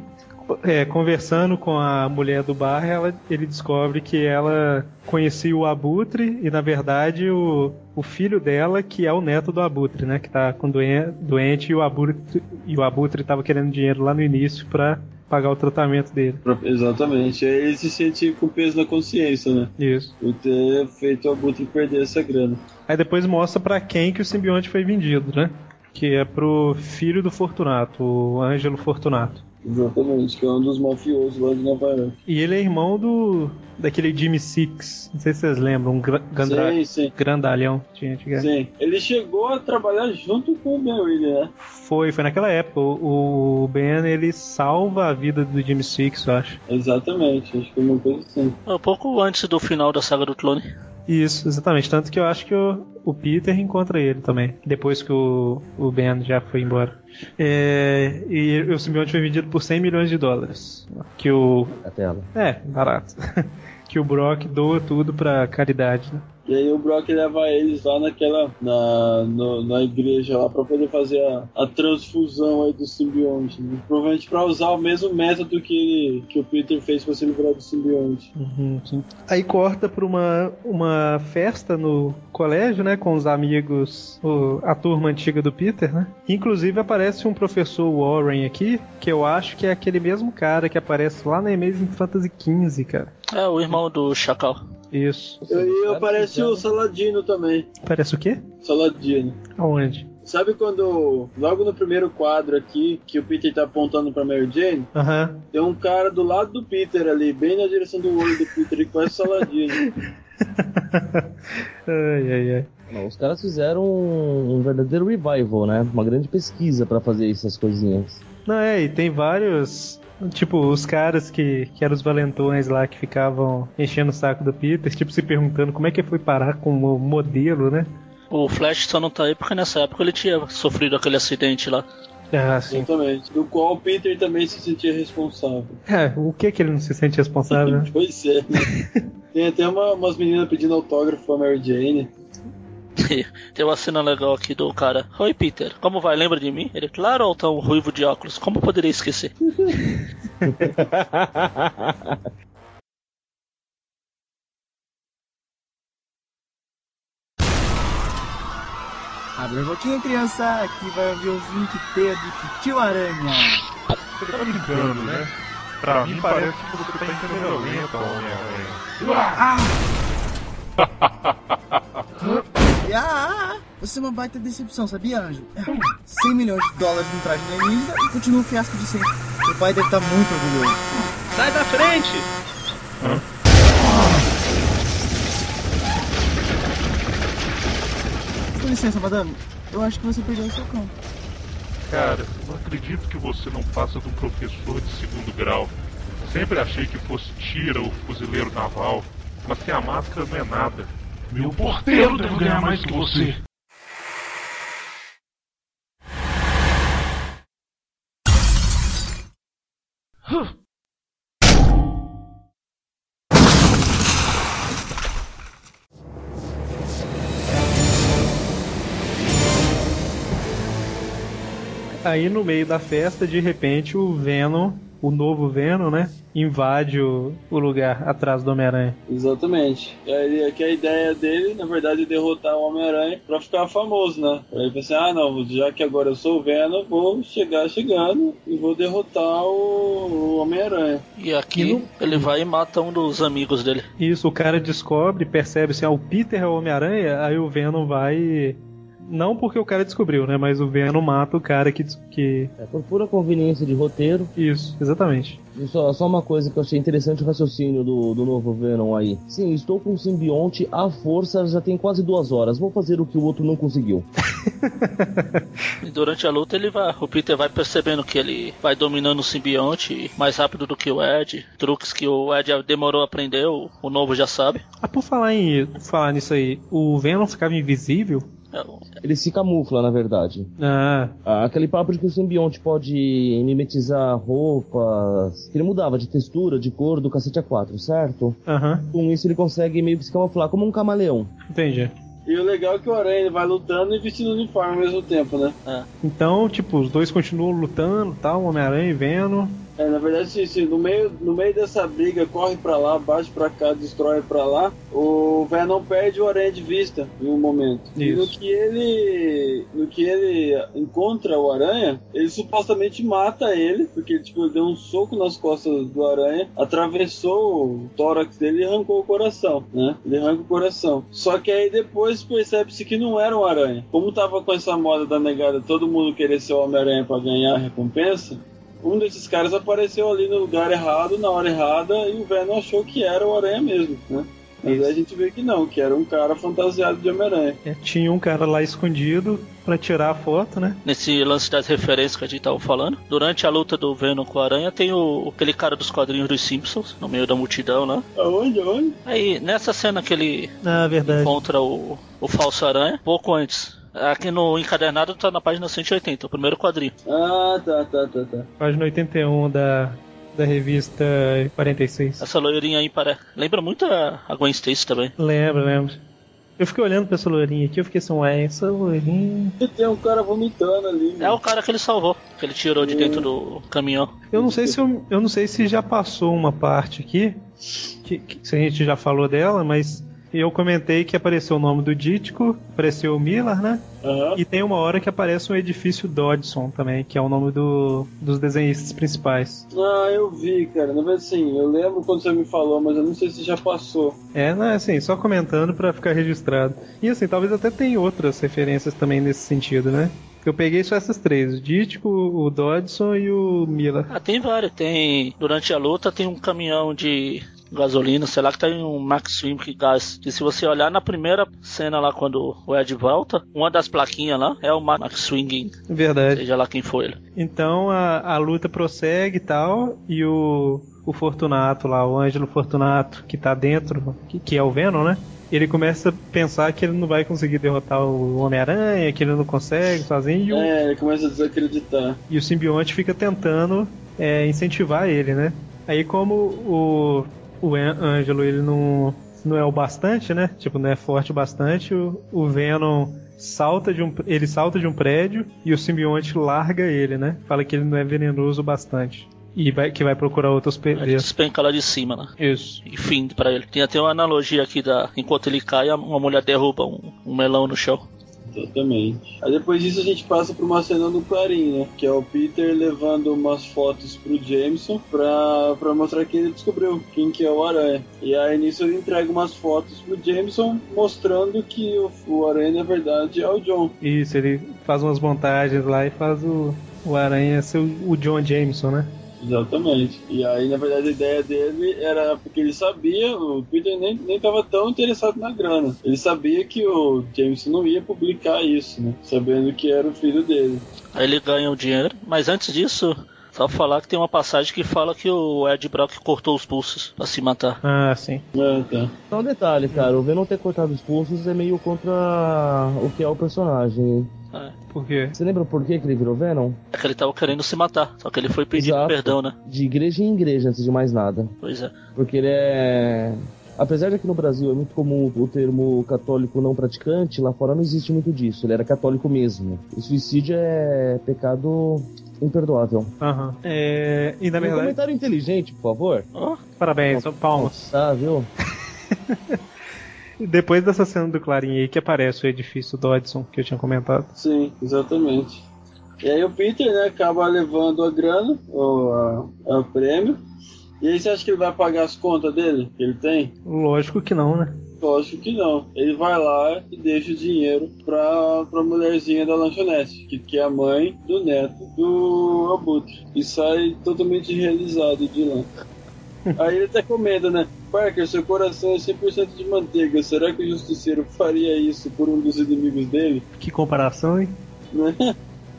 [SPEAKER 2] é, conversando com a mulher do bar, ela, ele descobre que ela conhecia o Abutre e, na verdade, o, o filho dela, que é o neto do Abutre, né? Que tá com doen doente e o Abutre, e o Abutre tava querendo dinheiro lá no início pra pagar o tratamento dele.
[SPEAKER 4] Exatamente. Aí ele se sente com peso na consciência, né?
[SPEAKER 2] Isso.
[SPEAKER 4] Por ter feito o Abutre perder essa grana.
[SPEAKER 2] Aí depois mostra pra quem que o simbionte foi vendido, né? Que é pro filho do Fortunato, o Ângelo Fortunato.
[SPEAKER 4] Exatamente, que é um dos mafiosos lá de Nova York.
[SPEAKER 2] E ele é irmão do. daquele Jimmy Six. Não sei se vocês lembram, um gra
[SPEAKER 4] Sim, sim.
[SPEAKER 2] grandalhão. Tinha antigamente.
[SPEAKER 4] Sim. Ele chegou a trabalhar junto com o Ben Reilly, né?
[SPEAKER 2] Foi, foi naquela época. O, o Ben ele salva a vida do Jimmy Six, eu acho.
[SPEAKER 4] Exatamente, acho que é uma coisa assim.
[SPEAKER 3] É um pouco antes do final da saga do clone.
[SPEAKER 2] Isso, exatamente. Tanto que eu acho que o, o Peter encontra ele também. Depois que o, o Ben já foi embora. É, e o simbionte foi vendido por 100 milhões de dólares. Que o.
[SPEAKER 14] A tela.
[SPEAKER 2] É, barato. (laughs) que o Brock doa tudo pra caridade, né?
[SPEAKER 4] E aí o Brock leva eles lá naquela. na, no- na igreja lá pra poder fazer a, a transfusão aí do simbionte. Né? Provavelmente pra usar o mesmo método que, que o Peter fez pra se livrar do simbionte.
[SPEAKER 2] Uhum. Aí corta pra uma, uma festa no colégio, né? Com os amigos, o- a turma antiga do Peter, né? Inclusive aparece um professor Warren aqui, que eu acho que é aquele mesmo cara que aparece lá na Amazing Fantasy XV, cara.
[SPEAKER 3] É o irmão do Chacal.
[SPEAKER 2] Isso.
[SPEAKER 4] E aí aparece o Saladino também.
[SPEAKER 2] Parece o quê?
[SPEAKER 4] Saladino.
[SPEAKER 2] Aonde?
[SPEAKER 4] Sabe quando, logo no primeiro quadro aqui, que o Peter tá apontando pra Mary Jane,
[SPEAKER 2] Aham.
[SPEAKER 4] tem um cara do lado do Peter ali, bem na direção do olho do Peter, e quase Saladino. (laughs)
[SPEAKER 2] Ai, ai, ai.
[SPEAKER 14] Não, os caras fizeram um, um verdadeiro revival, né? Uma grande pesquisa pra fazer essas coisinhas.
[SPEAKER 2] Não, é, e tem vários. Tipo, os caras que, que eram os valentões lá que ficavam enchendo o saco do Peter, tipo, se perguntando como é que foi parar com o modelo, né?
[SPEAKER 3] O Flash só não tá aí porque nessa época ele tinha sofrido aquele acidente lá.
[SPEAKER 2] Ah, sim.
[SPEAKER 4] Exatamente. Do qual o Peter também se sentia responsável.
[SPEAKER 2] É, o que que ele não se sente responsável? (laughs)
[SPEAKER 4] Pois é. né? (laughs) Tem até uma- umas meninas pedindo autógrafo pra Mary Jane. (laughs)
[SPEAKER 3] Tem uma cena legal aqui do cara. Oi, Peter, como vai? Lembra de mim? Ele, claro, altão ruivo de óculos. Como poderia esquecer? (laughs)
[SPEAKER 16] Abre a boquinha, criança, aqui vai ouvir o 20P do Tio Aranha.
[SPEAKER 9] Você tá brincando, né? Pra mim parece que você tá em câmera lenta, Homem-Aranha.
[SPEAKER 16] Ah, (laughs) você é uma baita decepção, sabia, Anjo? (laughs) 100 milhões de dólares no traje da Elisa e continua o fiasco de sempre. Meu pai deve estar muito orgulhoso.
[SPEAKER 3] Sai da frente!
[SPEAKER 16] Com licença, madame. Eu acho que você perdeu o seu cão.
[SPEAKER 9] Cara, não acredito que você não passa de um professor de segundo grau. Sempre achei que fosse tira ou fuzileiro naval, mas sem a máscara não é nada. Meu porteiro deve ganhar mais que você.
[SPEAKER 2] Aí no meio da festa, de repente, o Venom, o novo Venom, né? Invade o, o lugar atrás do Homem-Aranha.
[SPEAKER 4] Exatamente. E aí que a ideia dele, na verdade, é derrotar o Homem-Aranha pra ficar famoso, né? Aí ele pensa, ah não, já que agora eu sou o Venom, vou chegar chegando e vou derrotar o, o Homem-Aranha.
[SPEAKER 3] E aqui ele vai e mata um dos amigos dele.
[SPEAKER 2] Isso, o cara descobre, percebe assim, ah, o Peter é o Homem-Aranha, aí o Venom vai. Não porque o cara descobriu, né? Mas o Venom mata o cara que. que...
[SPEAKER 14] É por pura conveniência de roteiro.
[SPEAKER 2] Isso, exatamente.
[SPEAKER 14] E só, só uma coisa que eu achei interessante o raciocínio do, do novo Venom aí. Sim, estou com um simbionte à força já tem quase duas horas. Vou fazer o que o outro não conseguiu. (laughs)
[SPEAKER 3] E durante a luta ele vai, o Peter vai percebendo que ele vai dominando o simbionte mais rápido do que o Ed. Truques que o Ed demorou a aprender, o, o novo já sabe.
[SPEAKER 2] Ah, por falar em falar nisso aí, o Venom ficava invisível?
[SPEAKER 14] Ele se camufla, na verdade.
[SPEAKER 2] Ah.
[SPEAKER 14] Aquele papo de que o simbionte pode mimetizar roupas. que ele mudava de textura, de cor do cacete A4, certo?
[SPEAKER 2] Aham.
[SPEAKER 14] Com isso ele consegue meio que se camuflar como um camaleão.
[SPEAKER 2] Entendi.
[SPEAKER 4] E o legal é que o Aranha vai lutando e vestindo o uniforme ao mesmo tempo, né?
[SPEAKER 3] É.
[SPEAKER 2] Então, tipo, os dois continuam lutando, tal, Homem-Aranha e Venom.
[SPEAKER 4] É, na verdade, sim, sim. No meio, no meio dessa briga, corre pra lá, bate pra cá, destrói pra lá. O Venom perde o Aranha de vista em um momento. E no que ele. No que ele encontra o Aranha, ele supostamente mata ele, porque tipo, ele deu um soco nas costas do Aranha, atravessou o tórax dele e arrancou o coração, né? Ele arranca o coração. Só que aí depois percebe-se que não era um Aranha. Como tava com essa moda da negada, todo mundo querer ser o Homem-Aranha pra ganhar a recompensa, um desses caras apareceu ali no lugar errado, na hora errada, e o Venom achou que era o Aranha mesmo, né? Mas aí a gente vê que não, que era um cara fantasiado de Homem-Aranha.
[SPEAKER 2] É, tinha um cara lá escondido pra tirar a foto, né?
[SPEAKER 3] Nesse lance das referências que a gente tava falando, durante a luta do Venom com o Aranha, tem o, aquele cara dos quadrinhos dos Simpsons, no meio da multidão lá.
[SPEAKER 4] Aonde, aonde?
[SPEAKER 3] Aí, nessa cena que ele
[SPEAKER 2] Ah, verdade.
[SPEAKER 3] encontra o, o falso Aranha, pouco antes. Aqui no encadernado tá na página 180, o primeiro quadrinho.
[SPEAKER 4] Ah, tá, tá, tá, tá.
[SPEAKER 2] Página 81 da, da revista 46.
[SPEAKER 3] Essa loirinha aí parece. Lembra muito a, a Gwen Stacy também.
[SPEAKER 2] Lembro, lembro. Eu fiquei olhando pra essa loirinha aqui, eu fiquei assim, ué, essa loirinha.
[SPEAKER 4] E tem um cara vomitando ali.
[SPEAKER 3] É o cara que ele salvou, que ele tirou de dentro do caminhão.
[SPEAKER 2] Eu não sei se eu, eu não sei se já passou uma parte aqui, que, que- se a gente já falou dela, mas eu comentei que apareceu o nome do Dítico, apareceu o Miller, né? E tem uma hora que aparece um edifício Dodson também, que é o nome do, dos desenhistas principais.
[SPEAKER 4] Ah, eu vi, cara. Na verdade, sim, eu lembro quando você me falou, mas eu não sei se já passou.
[SPEAKER 2] É, não, é assim, só comentando pra ficar registrado. E assim, talvez até tenha outras referências também nesse sentido, né? Eu peguei só essas três, o Dítico, o Dodson e o Miller.
[SPEAKER 3] Ah, tem vários. Tem. Durante a luta tem um caminhão de gasolina, sei lá, que tem um Max Swim que gás. E se você olhar na primeira cena lá, quando o Ed volta, uma das plaquinhas lá é o Max Swing.
[SPEAKER 2] Verdade.
[SPEAKER 3] Seja lá quem foi ele.
[SPEAKER 2] Então a, a luta prossegue e tal, e o, o Fortunato lá, o Ângelo Fortunato, que tá dentro, que, que é o Venom, né? Ele começa a pensar que ele não vai conseguir derrotar o Homem-Aranha, que ele não consegue sozinho,
[SPEAKER 4] É, ele começa a desacreditar.
[SPEAKER 2] e o simbionte fica tentando é, incentivar ele, né? Aí como o, o Ângelo ele não, não é o bastante, né? Tipo, não é forte o bastante, o, o Venom salta de um ele salta de um prédio e o simbionte larga ele, né? Fala que ele não é venenoso o bastante. E vai, que vai procurar outro
[SPEAKER 3] Ele
[SPEAKER 2] hospedeiro.
[SPEAKER 3] despenca lá de cima, né?
[SPEAKER 2] Isso.
[SPEAKER 3] E fim pra ele. Tem até uma analogia aqui da. Enquanto ele cai, uma mulher derruba um, um melão no chão.
[SPEAKER 4] Exatamente. Aí depois disso a gente passa pra uma cena do Clarim, né? Que é o Peter levando umas fotos pro Jameson pra, pra mostrar que ele descobriu quem que é o Aranha. E aí nisso ele entrega umas fotos pro Jameson mostrando que o, o Aranha na verdade é o John.
[SPEAKER 2] Isso, ele faz umas montagens lá e faz o, o Aranha ser o, o John Jameson, né?
[SPEAKER 4] Exatamente. E aí, na verdade, a ideia dele era porque ele sabia, o Peter nem, nem tava tão interessado na grana. Ele sabia que o Jameson não ia publicar isso, né? Sabendo que era o filho dele.
[SPEAKER 3] Aí ele ganha o dinheiro. Mas antes disso, só falar que tem uma passagem que fala que o Ed Brock cortou os pulsos pra se matar.
[SPEAKER 2] Ah, sim.
[SPEAKER 4] Ah, tá.
[SPEAKER 14] Só um detalhe, cara, o Venom ter cortado os pulsos é meio contra o que é o personagem.
[SPEAKER 3] É.
[SPEAKER 2] Por quê?
[SPEAKER 14] Você lembra por que que ele virou Venom?
[SPEAKER 3] É que ele tava querendo se matar. Só que ele foi pedir
[SPEAKER 14] Exato.
[SPEAKER 3] perdão, né?
[SPEAKER 14] De igreja em igreja, antes de mais nada.
[SPEAKER 3] Pois é.
[SPEAKER 14] Porque ele é. Apesar de que no Brasil é muito comum o termo católico não praticante, lá fora não existe muito disso. Ele era católico mesmo. O suicídio é pecado imperdoável.
[SPEAKER 2] Aham. É, e na
[SPEAKER 14] Um
[SPEAKER 2] verdade.
[SPEAKER 14] comentário inteligente, por favor.
[SPEAKER 2] Parabéns, palmas.
[SPEAKER 14] Tá, (laughs) viu?
[SPEAKER 2] Depois dessa cena do Clarim aí que aparece o edifício Dodson que eu tinha comentado.
[SPEAKER 4] Sim, exatamente. E aí o Peter, né, acaba levando a grana, ou a, a prêmio. E aí você acha que ele vai pagar as contas dele, que ele tem?
[SPEAKER 2] Lógico que não, né?
[SPEAKER 4] Lógico que não. Ele vai lá e deixa o dinheiro pra, pra mulherzinha da lanchonete, que, que é a mãe do neto do Abutre. E sai totalmente realizado de lá. (laughs) Aí ele até comenta, né? Parker, seu coração é 100% de manteiga. Será que o justiceiro faria isso por um dos inimigos dele?
[SPEAKER 2] Que comparação, hein?
[SPEAKER 4] Né?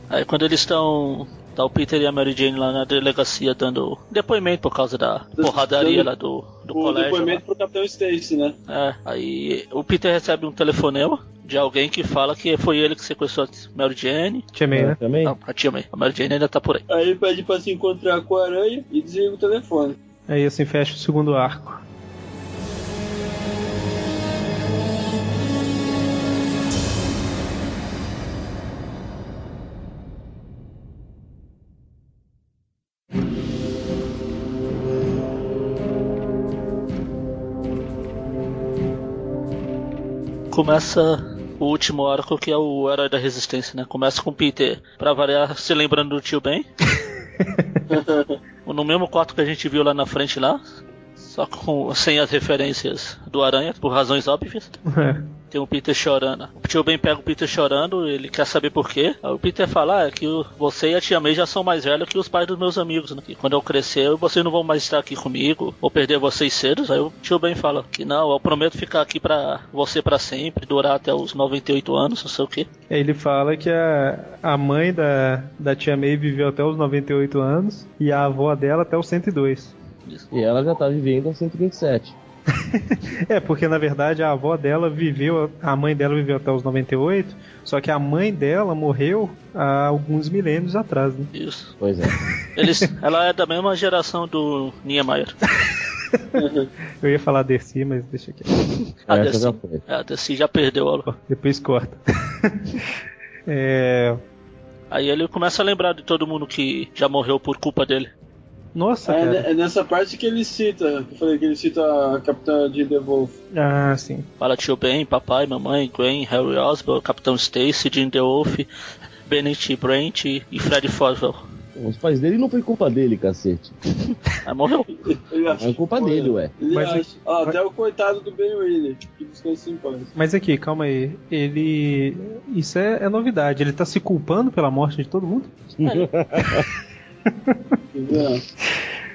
[SPEAKER 3] Aí quando eles estão. Tá o Peter e a Mary Jane lá na delegacia dando depoimento por causa da porradaria lá do, do
[SPEAKER 4] o
[SPEAKER 3] colégio.
[SPEAKER 4] depoimento pro Capitão Stacy, né?
[SPEAKER 3] É, aí o Peter recebe um telefonema de alguém que fala que foi ele que sequestrou a Mary Jane.
[SPEAKER 2] Tia May, né?
[SPEAKER 14] Também?
[SPEAKER 3] Não, a tia May. A Mary Jane ainda tá por aí.
[SPEAKER 4] Aí ele pede pra se encontrar com a aranha e desliga o telefone.
[SPEAKER 2] Aí assim fecha o segundo arco.
[SPEAKER 3] Começa o último arco que é o Herói da Resistência, né? Começa com o Peter, pra variar, se lembrando do tio Ben. (laughs) no mesmo quarto que a gente viu lá na frente lá. Só com, sem as referências do Aranha, por razões óbvias. Tem o Peter chorando. O tio Ben pega o Peter chorando, ele quer saber por quê. Aí o Peter fala ah, é que você e a tia May já são mais velhos que os pais dos meus amigos, né? E quando eu crescer, vocês não vão mais estar aqui comigo, ou perder vocês cedo. Aí o tio Ben fala que não, eu prometo ficar aqui pra você para sempre, durar até os 98 anos, não sei o quê.
[SPEAKER 2] Ele fala que a, a mãe da, da tia May viveu até os 98 anos e a avó dela até os 102.
[SPEAKER 14] E ela já tá vivendo aos 127. (laughs)
[SPEAKER 2] é, porque na verdade a avó dela viveu, a mãe dela viveu até os 98, só que a mãe dela morreu há alguns milênios atrás, né?
[SPEAKER 3] Isso.
[SPEAKER 14] Pois é.
[SPEAKER 3] Eles, ela é da mesma geração do Niemeyer. (laughs)
[SPEAKER 2] Eu ia falar Dercy, mas deixa aqui.
[SPEAKER 3] A Dercy já, é, a Dercy já perdeu ela.
[SPEAKER 2] Depois corta. (laughs) é...
[SPEAKER 3] Aí ele começa a lembrar de todo mundo que já morreu por culpa dele.
[SPEAKER 2] Nossa,
[SPEAKER 4] é,
[SPEAKER 2] cara.
[SPEAKER 4] é nessa parte que ele cita, que eu falei que ele cita a Capitã de The Wolf.
[SPEAKER 2] Ah, sim.
[SPEAKER 3] Fala tio Ben, papai, mamãe, Gwen, Harry Osborn, Capitão Stacy, Jim The Wolf, Bennett Brent e Fred Foswell.
[SPEAKER 14] Os pais dele não foi culpa dele, cacete.
[SPEAKER 3] Aí morreu.
[SPEAKER 14] É culpa dele, ué.
[SPEAKER 4] Ele
[SPEAKER 2] Mas-
[SPEAKER 4] acha. Ah, até o coitado do Ben Reilly, que descansa em paz.
[SPEAKER 2] Mas aqui, calma aí. Ele. Isso é, é novidade. Ele tá se culpando pela morte de todo mundo?
[SPEAKER 4] Entendeu? (laughs)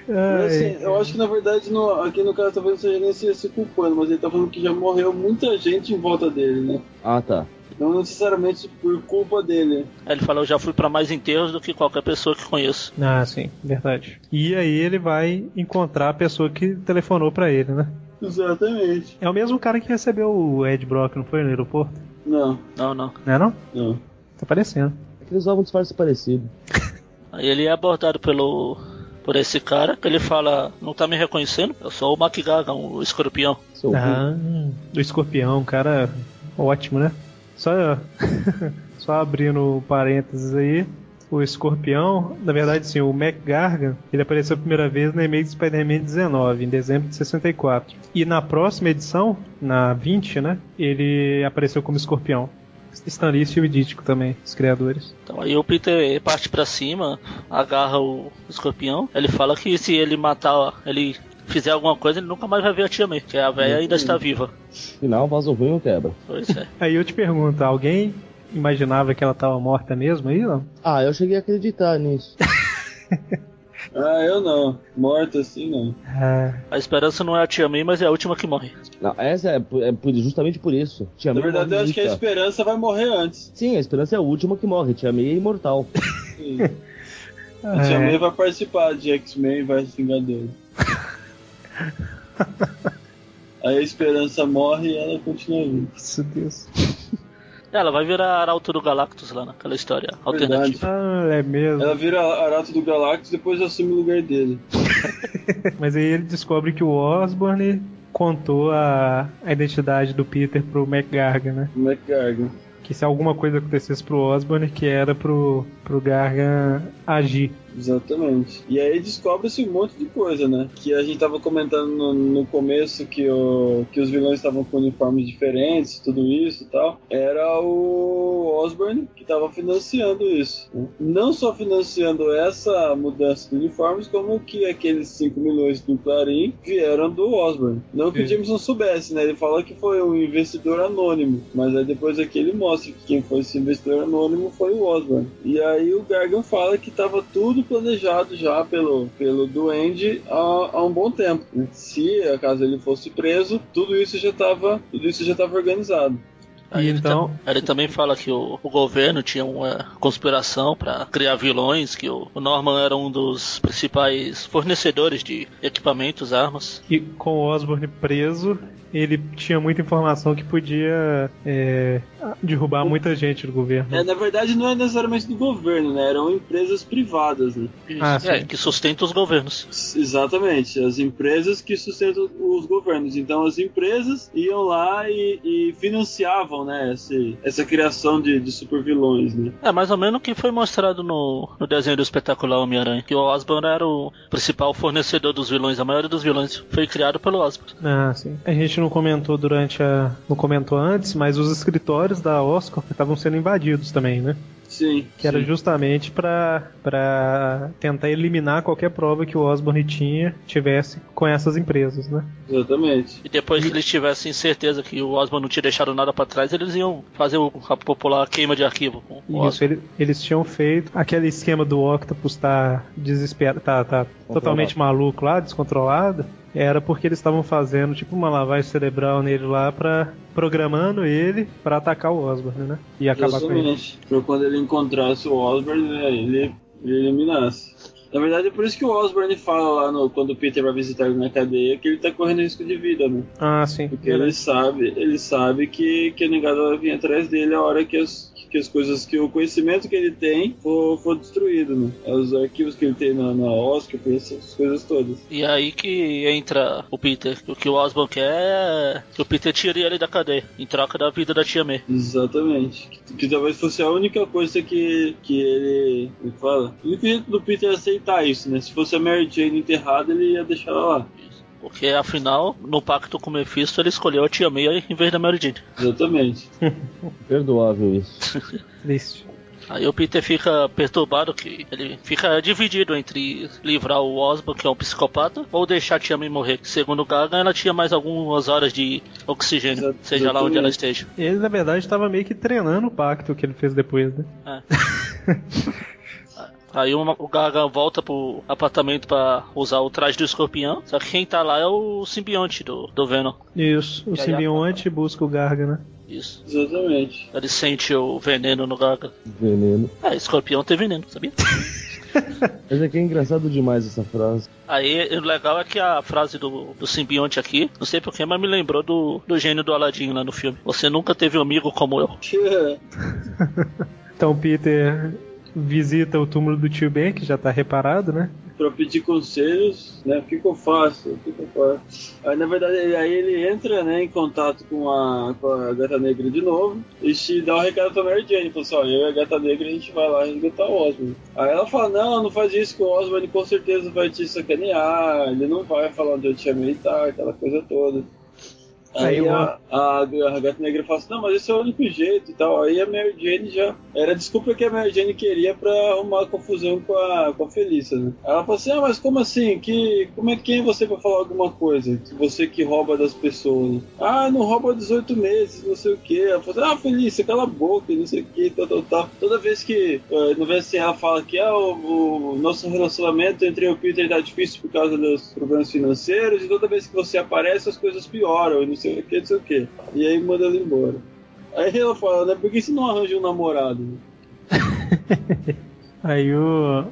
[SPEAKER 4] Mas, assim, eu acho que na verdade no- aqui no caso talvez não seja nem se, se culpando, mas ele tá falando que já morreu muita gente em volta dele, né?
[SPEAKER 14] Ah, tá.
[SPEAKER 4] Não necessariamente por culpa dele.
[SPEAKER 3] Ele fala, eu já fui pra mais enterros do que qualquer pessoa que conheço.
[SPEAKER 2] Ah, sim, verdade. E aí ele vai encontrar a pessoa que telefonou pra ele, né?
[SPEAKER 4] Exatamente.
[SPEAKER 2] É o mesmo cara que recebeu o Ed Brock, não foi no aeroporto?
[SPEAKER 4] Não,
[SPEAKER 3] Não, não.
[SPEAKER 2] Não é não?
[SPEAKER 4] não.
[SPEAKER 2] Tá parecendo.
[SPEAKER 14] É que eles usavam um disfarce parecido. (laughs)
[SPEAKER 3] Aí ele é abordado pelo por esse cara, que ele fala, não tá me reconhecendo? Eu sou o MacGagan, o escorpião.
[SPEAKER 14] Seu
[SPEAKER 2] Ah, do escorpião, cara ótimo, né? Só, (laughs) só abrindo parênteses aí, o escorpião, na verdade sim, o Mac Gargan, ele apareceu a primeira vez na e-mail de Spider-Man 19, em dezembro de 64. E na próxima edição, na 20, né, ele apareceu como escorpião. Stan Lee e Steve Ditko também, os criadores.
[SPEAKER 3] Então aí o Peter parte pra cima, agarra o escorpião. Ele fala que se ele matar, ele fizer alguma coisa, ele nunca mais vai ver a tia May, que a velha ainda está viva.
[SPEAKER 14] Final, vaso ruim ou quebra.
[SPEAKER 3] Pois é. (laughs)
[SPEAKER 2] Aí eu te pergunto, alguém imaginava que ela tava morta mesmo aí, não?
[SPEAKER 14] Ah, eu cheguei a acreditar nisso. (laughs)
[SPEAKER 4] Ah, eu não. Morto assim, não.
[SPEAKER 2] Ah,
[SPEAKER 3] A esperança não é a tia May, mas é a última que morre.
[SPEAKER 14] Não, essa é, é por- justamente por isso. Tia
[SPEAKER 4] Na
[SPEAKER 14] May
[SPEAKER 4] verdade, eu acho que a esperança vai morrer antes.
[SPEAKER 14] Sim, a esperança é a última que morre. Tia May é imortal. (laughs)
[SPEAKER 4] Sim. A tia May vai participar de X-Men e vai se vingar dele. (laughs) Aí a esperança morre e ela continua viva.
[SPEAKER 2] Nossa Deus.
[SPEAKER 3] Ela vai virar Arauto do Galactus lá naquela história alternativa.
[SPEAKER 2] Ah, é mesmo.
[SPEAKER 4] Ela vira Arato do Galactus e depois assume o lugar dele. (laughs)
[SPEAKER 2] Mas aí ele descobre que o Osborne contou a, a identidade do Peter pro McGargan, né?
[SPEAKER 4] O McGargan.
[SPEAKER 2] Que se alguma coisa acontecesse pro Osborne, que era pro, pro Gargan agir.
[SPEAKER 4] Exatamente. E aí descobre-se um monte de coisa, né? Que a gente tava comentando no, no começo que, o, que os vilões estavam com uniformes diferentes, tudo isso e tal. Era o Osborne que tava financiando isso. né? Não só financiando essa mudança de uniformes, como que aqueles 5 milhões do Clarim vieram do Osborne. Não que o. Jameson soubesse, né? Ele fala que foi um investidor anônimo. Mas aí depois aqui ele mostra que quem foi esse investidor anônimo foi o Osborne. E aí o Gargan fala que tava tudo planejado já pelo, pelo Duende há, há um bom tempo. Se acaso ele fosse preso, tudo isso já tava, tudo isso já tava organizado.
[SPEAKER 3] Aí ele,
[SPEAKER 2] então-
[SPEAKER 3] ta- ele também fala que o, o governo tinha uma conspiração para criar vilões, que o, o Norman era um dos principais fornecedores de equipamentos, armas.
[SPEAKER 2] E com o Osborne preso, ele tinha muita informação que podia é, derrubar muita gente do governo.
[SPEAKER 4] É, na verdade não é necessariamente do governo, né? Eram empresas privadas, né?
[SPEAKER 2] Ah,
[SPEAKER 3] é,
[SPEAKER 2] sim.
[SPEAKER 3] que sustenta os governos.
[SPEAKER 4] Exatamente, as empresas que sustentam os governos. Então as empresas iam lá e, e financiavam, né, esse, essa criação de, de supervilões, né?
[SPEAKER 3] É mais ou menos o que foi mostrado no, no desenho do espetacular Homem-Aranha, que o Osborn era o principal fornecedor dos vilões. A maioria dos vilões foi criado pelo Osborn.
[SPEAKER 2] Ah, sim. A gente não comentou durante a. não comentou antes, mas os escritórios da Oscar estavam sendo invadidos também, né?
[SPEAKER 4] Sim.
[SPEAKER 2] Que era
[SPEAKER 4] sim.
[SPEAKER 2] justamente pra pra tentar eliminar qualquer prova que o Osborne tinha tivesse com essas empresas, né?
[SPEAKER 4] Exatamente.
[SPEAKER 3] E depois que eles tivessem certeza que o Osborn não tinha deixado nada pra trás, eles iam fazer o, a popular queima de arquivo com o
[SPEAKER 2] Isso, ele- eles tinham feito aquele esquema do Octopus tá desesperado, tá, tá totalmente maluco lá, descontrolado. Era porque eles estavam fazendo tipo uma lavagem cerebral nele lá pra. programando ele pra atacar o Osborne, né? E acabar com ele.
[SPEAKER 4] Exatamente. Pra quando ele encontrasse o Osborn, né, ele, ele eliminasse. Na verdade, é por isso que o Osborn fala lá no, quando o Peter vai visitar ele na cadeia que ele tá correndo risco de vida, né?
[SPEAKER 2] Ah, sim.
[SPEAKER 4] Porque ele sabe, ele sabe que, que a negada vai vir atrás dele a hora que as, que as coisas, que o conhecimento que ele tem for, for destruído, né? Os arquivos que ele tem na, na Oscar, essas coisas todas.
[SPEAKER 3] E aí que entra o Peter. O que o Osborn quer é que o Peter tire ele da cadeia, em troca da vida da tia May.
[SPEAKER 4] Exatamente. Que, que talvez fosse a única coisa que, que ele. É que fala? Jeito do Peter aceitar isso, né? Se fosse a Mary Jane enterrada, ele ia deixar ela lá.
[SPEAKER 3] Porque afinal, no pacto com o Mephisto, ele escolheu a tia May em vez da Mary Jane.
[SPEAKER 4] Exatamente. (laughs)
[SPEAKER 14] Perdoável isso. (laughs)
[SPEAKER 2] Triste.
[SPEAKER 3] Aí o Peter fica perturbado que ele fica dividido entre livrar o Osborn, que é um psicopata, ou deixar a tia May morrer. Que, segundo o Gaga, ela tinha mais algumas horas de oxigênio, seja lá onde ela esteja.
[SPEAKER 2] Ele, na verdade, estava meio que treinando o pacto que ele fez depois, né?
[SPEAKER 3] É. (laughs) Aí uma- o Gaga volta pro apartamento pra usar o traje do escorpião. Só que quem tá lá é o simbionte do, do Venom.
[SPEAKER 2] Isso, o simbionte busca o Garga, né?
[SPEAKER 3] Isso.
[SPEAKER 4] Exatamente.
[SPEAKER 3] Ele sente o veneno no Gaga.
[SPEAKER 14] Veneno.
[SPEAKER 3] É, escorpião tem veneno, sabia? (laughs)
[SPEAKER 14] Mas é que é engraçado demais essa frase.
[SPEAKER 3] Aí o legal é que a frase do, do simbionte aqui, não sei porquê, mas me lembrou do, do gênio do Aladdin lá no filme. Você nunca teve um amigo como eu. (laughs)
[SPEAKER 2] Então Peter visita o túmulo do tio Ben, que já tá reparado, né?
[SPEAKER 4] Pra pedir conselhos, né? O que, que eu faço? O que, eu faço? Aí na verdade aí ele entra né, em contato com a, com a gata negra de novo e te dá o recado pra Mary Jane. Fala assim, ó, eu e a gata negra a gente vai lá resgatar o Osborn. Aí ela fala, não, não faz isso que o Osborn com certeza vai te sacanear, ele não vai falar onde eu te amei e tal, aquela coisa toda. Aí,
[SPEAKER 2] Aí
[SPEAKER 4] a, a, a gata negra fala assim, não, mas esse é o único jeito e tal. Aí a Mary Jane já. Era a desculpa que a Mary Jane queria pra arrumar confusão com a, com a Felícia, né? Ela fala assim, ah, mas como assim? Que, como é que quem é você pra falar alguma coisa? Você que rouba das pessoas. Ah, não rouba há 18 meses, não sei o que. Ela fala assim, ah, Felícia, cala a boca, não sei o que, tal, tal, tal. Toda vez que, eh, no assim, ela fala que ah, o, o nosso relacionamento entre eu e o Peter tá difícil por causa dos problemas financeiros, e toda vez que você aparece as coisas pioram, e não sei o que, não sei o que. E aí manda ela embora. Aí ela fala, né, por que você não arranja um namorado? (laughs)
[SPEAKER 2] Aí o.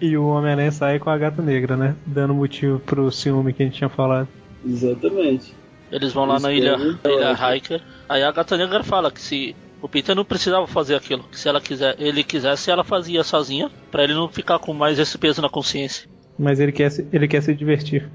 [SPEAKER 2] E o Homem-Aranha sai com a gata negra, né? Dando motivo pro ciúme que a gente tinha falado.
[SPEAKER 4] Exatamente.
[SPEAKER 3] Eles vão lá na
[SPEAKER 2] Isso
[SPEAKER 3] ilha, na ilha. Hiker. Aí a gata negra fala que se o Peter não precisava fazer aquilo, que se ela quiser, ele quisesse, ela fazia sozinha, pra ele não ficar com mais esse peso na consciência.
[SPEAKER 2] Mas ele quer se, ele quer se divertir.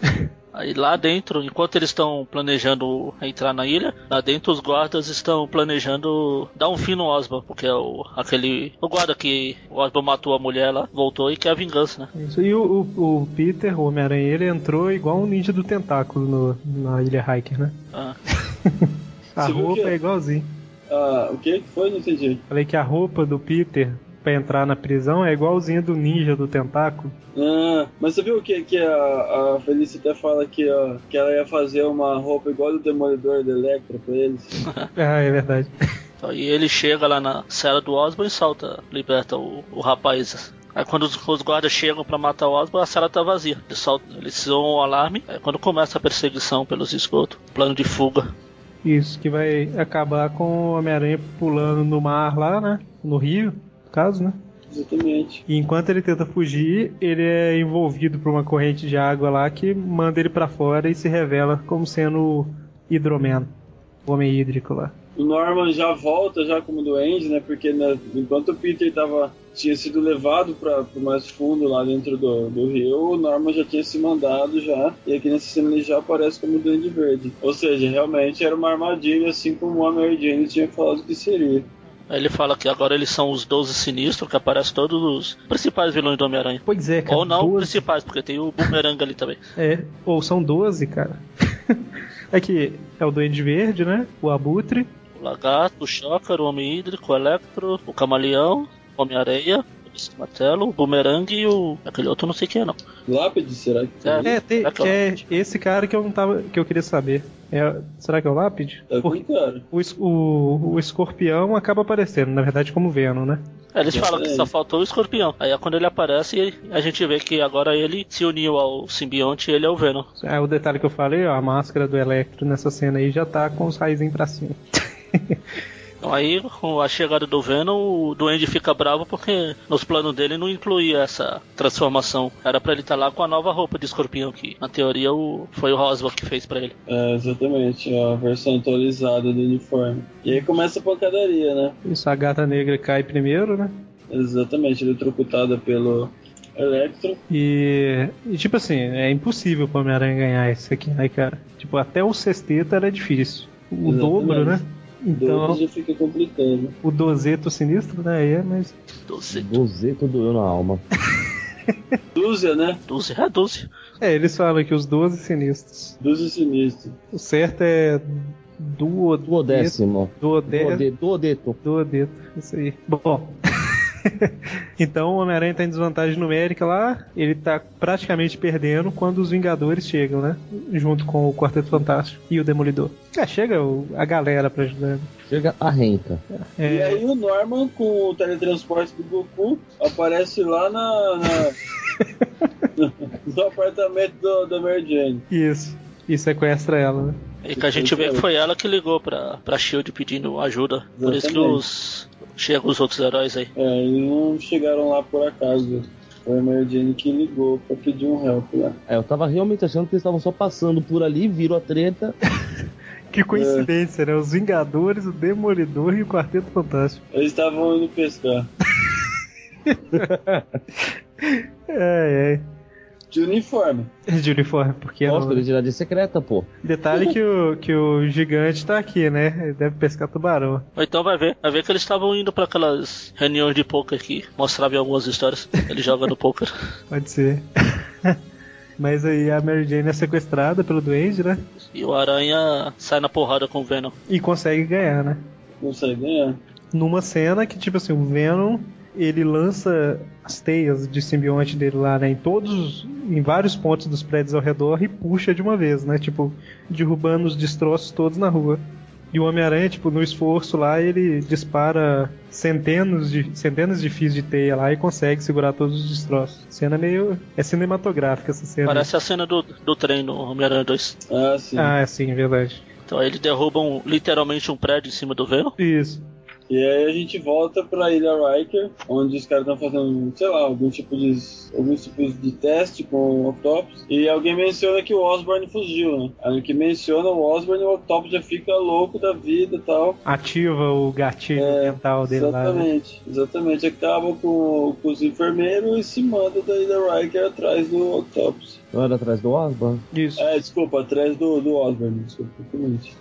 [SPEAKER 2] (laughs)
[SPEAKER 3] Aí lá dentro, enquanto eles estão planejando entrar na ilha, lá dentro os guardas estão planejando dar um fim no Osborn, porque é o, aquele. O guarda que o Osborn matou a mulher lá, voltou e quer a vingança, né?
[SPEAKER 2] Isso. E o, o, o Peter, o Homem-Aranha, ele entrou igual um ninja do tentáculo no, na ilha Hiker, né?
[SPEAKER 3] Ah. (laughs)
[SPEAKER 2] A roupa
[SPEAKER 4] que-
[SPEAKER 2] é igualzinho.
[SPEAKER 4] Ah, o que que foi? Não entendi.
[SPEAKER 2] Falei que a roupa do Peter pra entrar na prisão é igualzinha do ninja do tentáculo.
[SPEAKER 4] Ah, mas você viu que, que a, a Felícia até fala que, ó, que ela ia fazer uma roupa igual do Demolidor da Electra pra eles? (laughs)
[SPEAKER 2] Ah, é verdade.
[SPEAKER 3] Então, e ele chega lá na cela do Osborn e salta, liberta o, o rapaz. Aí quando os, os guardas chegam pra matar o Osborn, a cela tá vazia. Eles, soltam, eles zoam o alarme. Aí quando começa a perseguição pelos esgotos, plano de fuga.
[SPEAKER 2] Isso, que vai acabar com o Homem-Aranha pulando no mar lá, né? No rio, caso, né?
[SPEAKER 4] Exatamente.
[SPEAKER 2] E enquanto ele tenta fugir, ele é envolvido por uma corrente de água lá que manda ele pra fora e se revela como sendo o Hidroman, o homem hídrico lá.
[SPEAKER 4] O Norman já volta já como doente, né? Porque né, enquanto o Peter tava, tinha sido levado para o mais fundo lá dentro do, do rio, o Norman já tinha se mandado já. E aqui nessa cena ele já aparece como Duende Verde. Ou seja, realmente era uma armadilha, assim como a Mary Jane tinha falado que seria.
[SPEAKER 3] Aí ele fala que agora eles são os 12 sinistros, que aparecem todos os principais vilões do Homem-Aranha.
[SPEAKER 2] Pois é, cara.
[SPEAKER 3] Ou não
[SPEAKER 2] 12.
[SPEAKER 3] principais, porque tem o Boomerang ali também. (laughs)
[SPEAKER 2] É, ou são 12, cara. (laughs) É que é o Duende Verde, né? O Abutre.
[SPEAKER 3] O Lagarto, o Shocker, o Homem Hídrico, o Electro, o Camaleão, o Homem-Areia, o Martelo, o Boomerang e o. aquele outro eu não sei quem é não.
[SPEAKER 4] Lápide, será que
[SPEAKER 2] É, tem-
[SPEAKER 3] que é o
[SPEAKER 2] é
[SPEAKER 3] Lápide?
[SPEAKER 2] esse cara que eu não tava. que eu queria saber. É, será que é o Lápide?
[SPEAKER 4] É
[SPEAKER 2] Porque o, o, o escorpião acaba aparecendo, na verdade, como Venom, né?
[SPEAKER 3] É, Eles falam que só faltou o escorpião. Aí é quando ele aparece, a gente vê que agora ele se uniu ao simbionte e ele é o Venom.
[SPEAKER 2] É o detalhe que eu falei, ó, a máscara do Electro nessa cena aí já tá com os raizinhos pra cima. (laughs)
[SPEAKER 3] Aí, com a chegada do Venom, o Duende fica bravo porque nos planos dele não incluía essa transformação. Era pra ele estar lá com a nova roupa de escorpião, que na teoria o, foi o Roswell que fez pra ele.
[SPEAKER 4] É, exatamente, a versão atualizada do uniforme. E aí começa a pancadaria, né?
[SPEAKER 2] Isso, a gata negra cai primeiro, né?
[SPEAKER 4] Exatamente, eletrocutada pelo Electro.
[SPEAKER 2] E, e, tipo assim, é impossível pro Homem-Aranha ganhar esse aqui, né, cara? Tipo, até o sexteto era difícil. O
[SPEAKER 4] Exatamente.
[SPEAKER 2] dobro, né? Então,
[SPEAKER 4] Dois já fica complicando.
[SPEAKER 2] o dozeto sinistro, né? É, mas.
[SPEAKER 14] Dozeto doeu na alma. (laughs)
[SPEAKER 4] Dúzia, né?
[SPEAKER 3] Dúzia, é dúzia.
[SPEAKER 2] É, eles falam que os 12 sinistros.
[SPEAKER 4] Dúzia sinistro.
[SPEAKER 2] O certo é. Duo,
[SPEAKER 14] Duodécimo.
[SPEAKER 2] Duodécimo.
[SPEAKER 14] Duode- Duodeto.
[SPEAKER 2] Duodeto, isso aí. Bom. (laughs) (laughs) então o Homem-Aranha tá em desvantagem numérica lá, ele tá praticamente perdendo quando os Vingadores chegam, né? Junto com o Quarteto Fantástico e o Demolidor. É, chega o- a galera pra ajudar.
[SPEAKER 14] Chega a renta.
[SPEAKER 2] É.
[SPEAKER 4] E aí o Norman, com o teletransporte do Goku, aparece lá na, na- (laughs) no apartamento do, da Mary Jane.
[SPEAKER 2] Isso. E sequestra ela, né?
[SPEAKER 3] E que a gente vê que foi ela que ligou pra, pra Shield pedindo ajuda. Por isso que
[SPEAKER 4] Exatamente.
[SPEAKER 3] os. Chegam os outros heróis aí.
[SPEAKER 4] É, eles não chegaram lá por acaso. Foi a Mary Jane que ligou pra pedir um help lá.
[SPEAKER 14] É, eu tava realmente achando que eles estavam só passando por ali, viram a treta. (laughs)
[SPEAKER 2] Que coincidência, né? Os Vingadores, o Demolidor e o Quarteto Fantástico.
[SPEAKER 4] Eles estavam indo pescar. (laughs)
[SPEAKER 2] É,
[SPEAKER 4] De uniforme.
[SPEAKER 2] é. (laughs) De uniforme, porque
[SPEAKER 14] Nossa,
[SPEAKER 2] não,
[SPEAKER 14] ele de secreta, pô.
[SPEAKER 2] Detalhe que o, que o gigante tá aqui, né? Ele deve pescar tubarão.
[SPEAKER 3] Ou então vai ver. Vai ver que eles estavam indo pra aquelas reuniões de poker que mostravam algumas histórias. Ele joga no poker. (laughs)
[SPEAKER 2] Pode ser. (laughs) Mas aí a Mary Jane é sequestrada pelo Duende, né?
[SPEAKER 3] E o Aranha sai na porrada com o Venom.
[SPEAKER 2] E consegue ganhar, né?
[SPEAKER 4] Consegue ganhar.
[SPEAKER 2] Numa cena que, tipo assim, o Venom ele lança as teias de simbionte dele lá, né? Em todos. Em vários pontos dos prédios ao redor e puxa de uma vez, né? Tipo, derrubando os destroços todos na rua. E o Homem-Aranha, tipo, no esforço lá, ele dispara centenas de, centenas de fios de teia lá e consegue segurar todos os destroços. Cena meio. É cinematográfica essa cena.
[SPEAKER 3] Parece a cena do, do trem no Homem-Aranha 2.
[SPEAKER 4] Ah, sim.
[SPEAKER 2] Ah, é sim, verdade.
[SPEAKER 3] Então aí eles derrubam literalmente um prédio em cima do Venom.
[SPEAKER 2] Isso.
[SPEAKER 4] E aí a gente volta pra Ilha Riker, onde os caras estão fazendo, sei lá, algum tipo de alguns tipos de teste com o Octopus. E alguém menciona que o Osborn fugiu, né? Aí que menciona o Osborn, o Octopus já fica louco da vida e tal.
[SPEAKER 2] Ativa o gatilho mental dele lá. né?
[SPEAKER 4] Exatamente, exatamente. Acaba com, com os enfermeiros e se manda da Ilha Riker atrás do Octopus.
[SPEAKER 14] Não era atrás do Osborn?
[SPEAKER 2] Isso.
[SPEAKER 4] É, desculpa, atrás do, do Osborn, desculpa.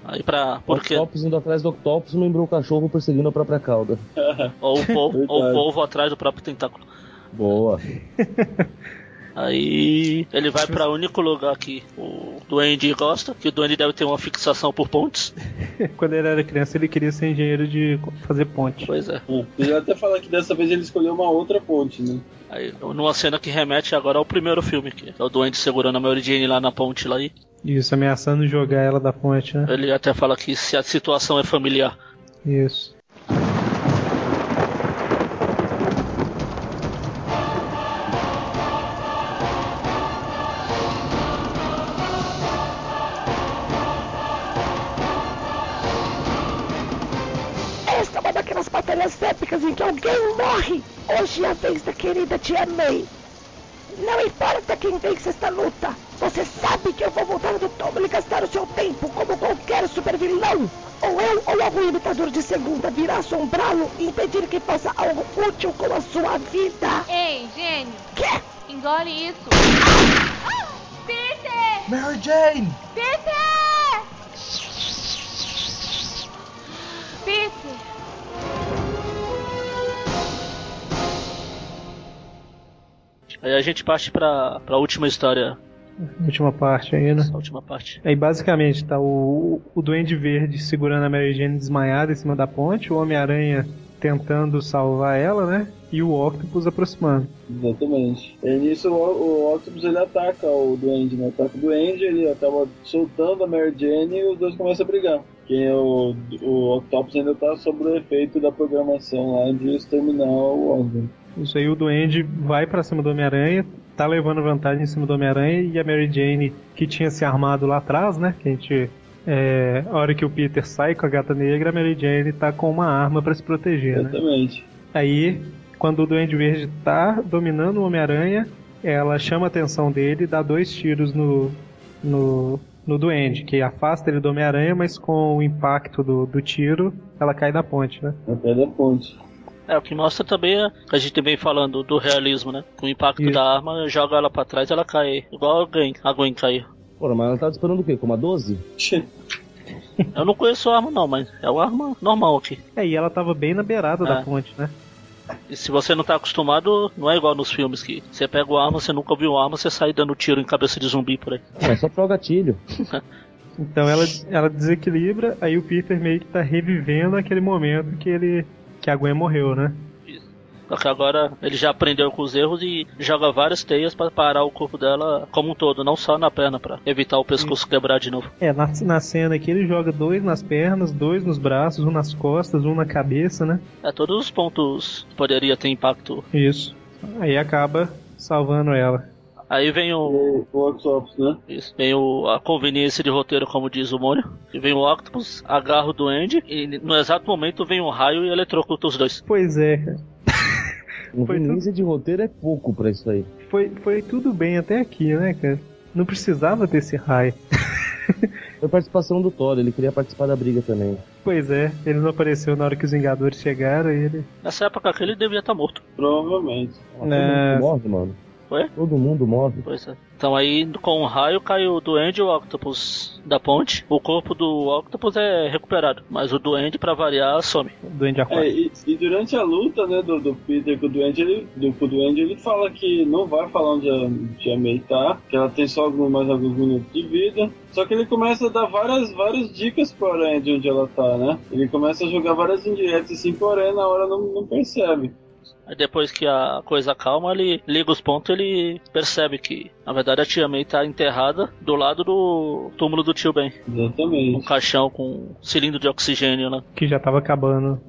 [SPEAKER 3] Aí pra.
[SPEAKER 14] O Octopus indo atrás do Octopus lembrou o cachorro perseguindo a própria cauda. (laughs)
[SPEAKER 3] Ou o polvo, ou o polvo atrás do próprio tentáculo.
[SPEAKER 14] Boa. (laughs)
[SPEAKER 3] Aí ele vai pra único lugar que o Duende gosta, que o Duende deve ter uma fixação por pontes. (laughs)
[SPEAKER 2] Quando ele era criança, ele queria ser engenheiro de fazer ponte.
[SPEAKER 3] Pois é.
[SPEAKER 4] E já até fala que dessa vez ele escolheu uma outra ponte, né?
[SPEAKER 3] Aí, numa cena que remete agora ao primeiro filme, que é o Duende segurando a Mary Jane lá na ponte lá aí.
[SPEAKER 2] Isso, ameaçando jogar ela da ponte, né?
[SPEAKER 3] Ele até fala que se a situação é familiar.
[SPEAKER 2] Isso.
[SPEAKER 11] Em que alguém morre. Hoje é a vez da querida Tia May. Não importa quem vence esta luta. Você sabe que eu vou voltar do túmulo e gastar o seu tempo como qualquer supervilão. Ou eu ou algum imitador de segunda virá assombrá-lo e impedir que faça algo útil com a sua vida.
[SPEAKER 15] Ei, gênio.
[SPEAKER 11] Quê?
[SPEAKER 15] Engole isso. Peter!
[SPEAKER 13] Mary Jane!
[SPEAKER 15] Peter! Peter!
[SPEAKER 3] Aí a gente parte pra, pra última história
[SPEAKER 2] Última parte aí, né?
[SPEAKER 3] Essa última parte.
[SPEAKER 2] Aí basicamente tá o, o Duende Verde segurando a Mary Jane desmaiada em cima da ponte, o Homem-Aranha tentando salvar ela, né? E o Octopus aproximando.
[SPEAKER 4] Exatamente. E nisso o, o Octopus ele ataca o Duende, né? Ataca o Duende, ele acaba soltando a Mary Jane e os dois começam a brigar. Quem é o, o Octopus ainda tá sob o efeito da programação lá de exterminar o Osborn.
[SPEAKER 2] Isso aí o Duende vai pra cima do Homem-Aranha, tá levando vantagem em cima do Homem-Aranha e a Mary Jane, que tinha se armado lá atrás, né? Que a gente. É, a hora que o Peter sai com a gata negra, a Mary Jane tá com uma arma pra se proteger, né?
[SPEAKER 4] Exatamente.
[SPEAKER 2] Aí, quando o Duende Verde tá dominando o Homem-Aranha, ela chama a atenção dele e dá dois tiros no, no, no Duende, que afasta ele do Homem-Aranha, mas com o impacto do, do tiro, ela cai da ponte, né?
[SPEAKER 4] Na pé da ponte.
[SPEAKER 3] É, o que mostra também é que a gente vem falando do realismo, né? Com o impacto
[SPEAKER 2] Isso.
[SPEAKER 3] da arma, joga ela pra trás ela cai. Igual a Gwen, a Gwen caiu.
[SPEAKER 14] Porra, mas ela tá disparando o quê? Com uma 12?
[SPEAKER 3] Eu não conheço a arma não, mas é uma arma normal aqui.
[SPEAKER 2] É, e ela tava bem na beirada da
[SPEAKER 3] É.
[SPEAKER 2] ponte, né?
[SPEAKER 3] E se você não tá acostumado, não é igual nos filmes que você pega uma arma, você nunca viu uma arma, você sai dando tiro em cabeça de zumbi por aí.
[SPEAKER 14] É só pro gatilho. (laughs)
[SPEAKER 2] Então ela, ela desequilibra, aí o Peter meio que tá revivendo aquele momento que ele. Que a Gwen morreu, né?
[SPEAKER 3] Só que agora ele já aprendeu com os erros e joga várias teias pra parar o corpo dela como um todo, não só na perna, pra evitar o pescoço quebrar de novo.
[SPEAKER 2] É, na, na cena aqui ele joga dois nas pernas, dois nos braços, um nas costas, um na cabeça, né?
[SPEAKER 3] É, todos os pontos poderia ter impacto.
[SPEAKER 2] Isso. Aí acaba salvando ela.
[SPEAKER 3] Aí vem o.
[SPEAKER 4] O Octopus, né?
[SPEAKER 3] Isso. Vem o, a conveniência de roteiro, como diz o Mônio. E vem o Octopus, agarra o Duende, e no exato momento vem um raio e eletrocuta os dois.
[SPEAKER 2] Pois é, (laughs) cara.
[SPEAKER 14] Conveniência de roteiro é pouco pra isso aí.
[SPEAKER 2] Foi, foi tudo bem até aqui, né, cara? Não precisava ter esse raio. (laughs)
[SPEAKER 14] Foi participação do Thor, ele queria participar da briga também.
[SPEAKER 2] Pois é, ele não apareceu na hora que os Vingadores chegaram e ele.
[SPEAKER 3] Nessa época aqui ele devia estar morto.
[SPEAKER 4] Provavelmente.
[SPEAKER 14] Mundo morre, mano.
[SPEAKER 3] Foi?
[SPEAKER 14] Todo mundo morre.
[SPEAKER 3] Pois é. Então aí com o raio cai o Duende e o Octopus da ponte. O corpo do Octopus é recuperado, mas o Duende, pra variar, some.
[SPEAKER 2] O Duende
[SPEAKER 4] É, e, e durante a luta, né, do, do Peter com o Duende, ele, do, com o Duende, ele fala que não vai falar onde a Tia May tá, que ela tem só algum, mais alguns minutos de vida. Só que ele começa a dar várias, várias dicas pro Aranha de onde ela tá, né? Ele começa a jogar várias indiretas assim Aranha na hora não, não percebe.
[SPEAKER 3] Aí depois que a coisa calma, ele liga os pontos ele percebe que, na verdade, a tia May tá enterrada do lado do túmulo do tio Ben.
[SPEAKER 4] Exatamente.
[SPEAKER 3] Um caixão com um cilindro de oxigênio, né?
[SPEAKER 2] Que já tava acabando.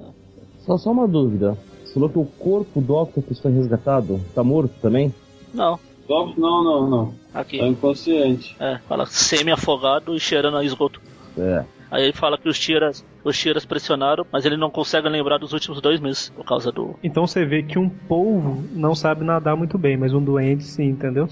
[SPEAKER 14] Só, só uma dúvida. Você falou que o corpo do Octopus foi resgatado? Tá morto também?
[SPEAKER 3] Não.
[SPEAKER 4] Não, não, não.
[SPEAKER 3] Aqui.
[SPEAKER 4] Tá inconsciente.
[SPEAKER 3] É, fala semi-afogado e cheirando a esgoto.
[SPEAKER 14] É.
[SPEAKER 3] Aí ele fala que os tiras, os tiras pressionaram, mas ele não consegue lembrar dos últimos dois meses, por causa do.
[SPEAKER 2] Então você vê que um polvo não sabe nadar muito bem, mas um doente sim, entendeu?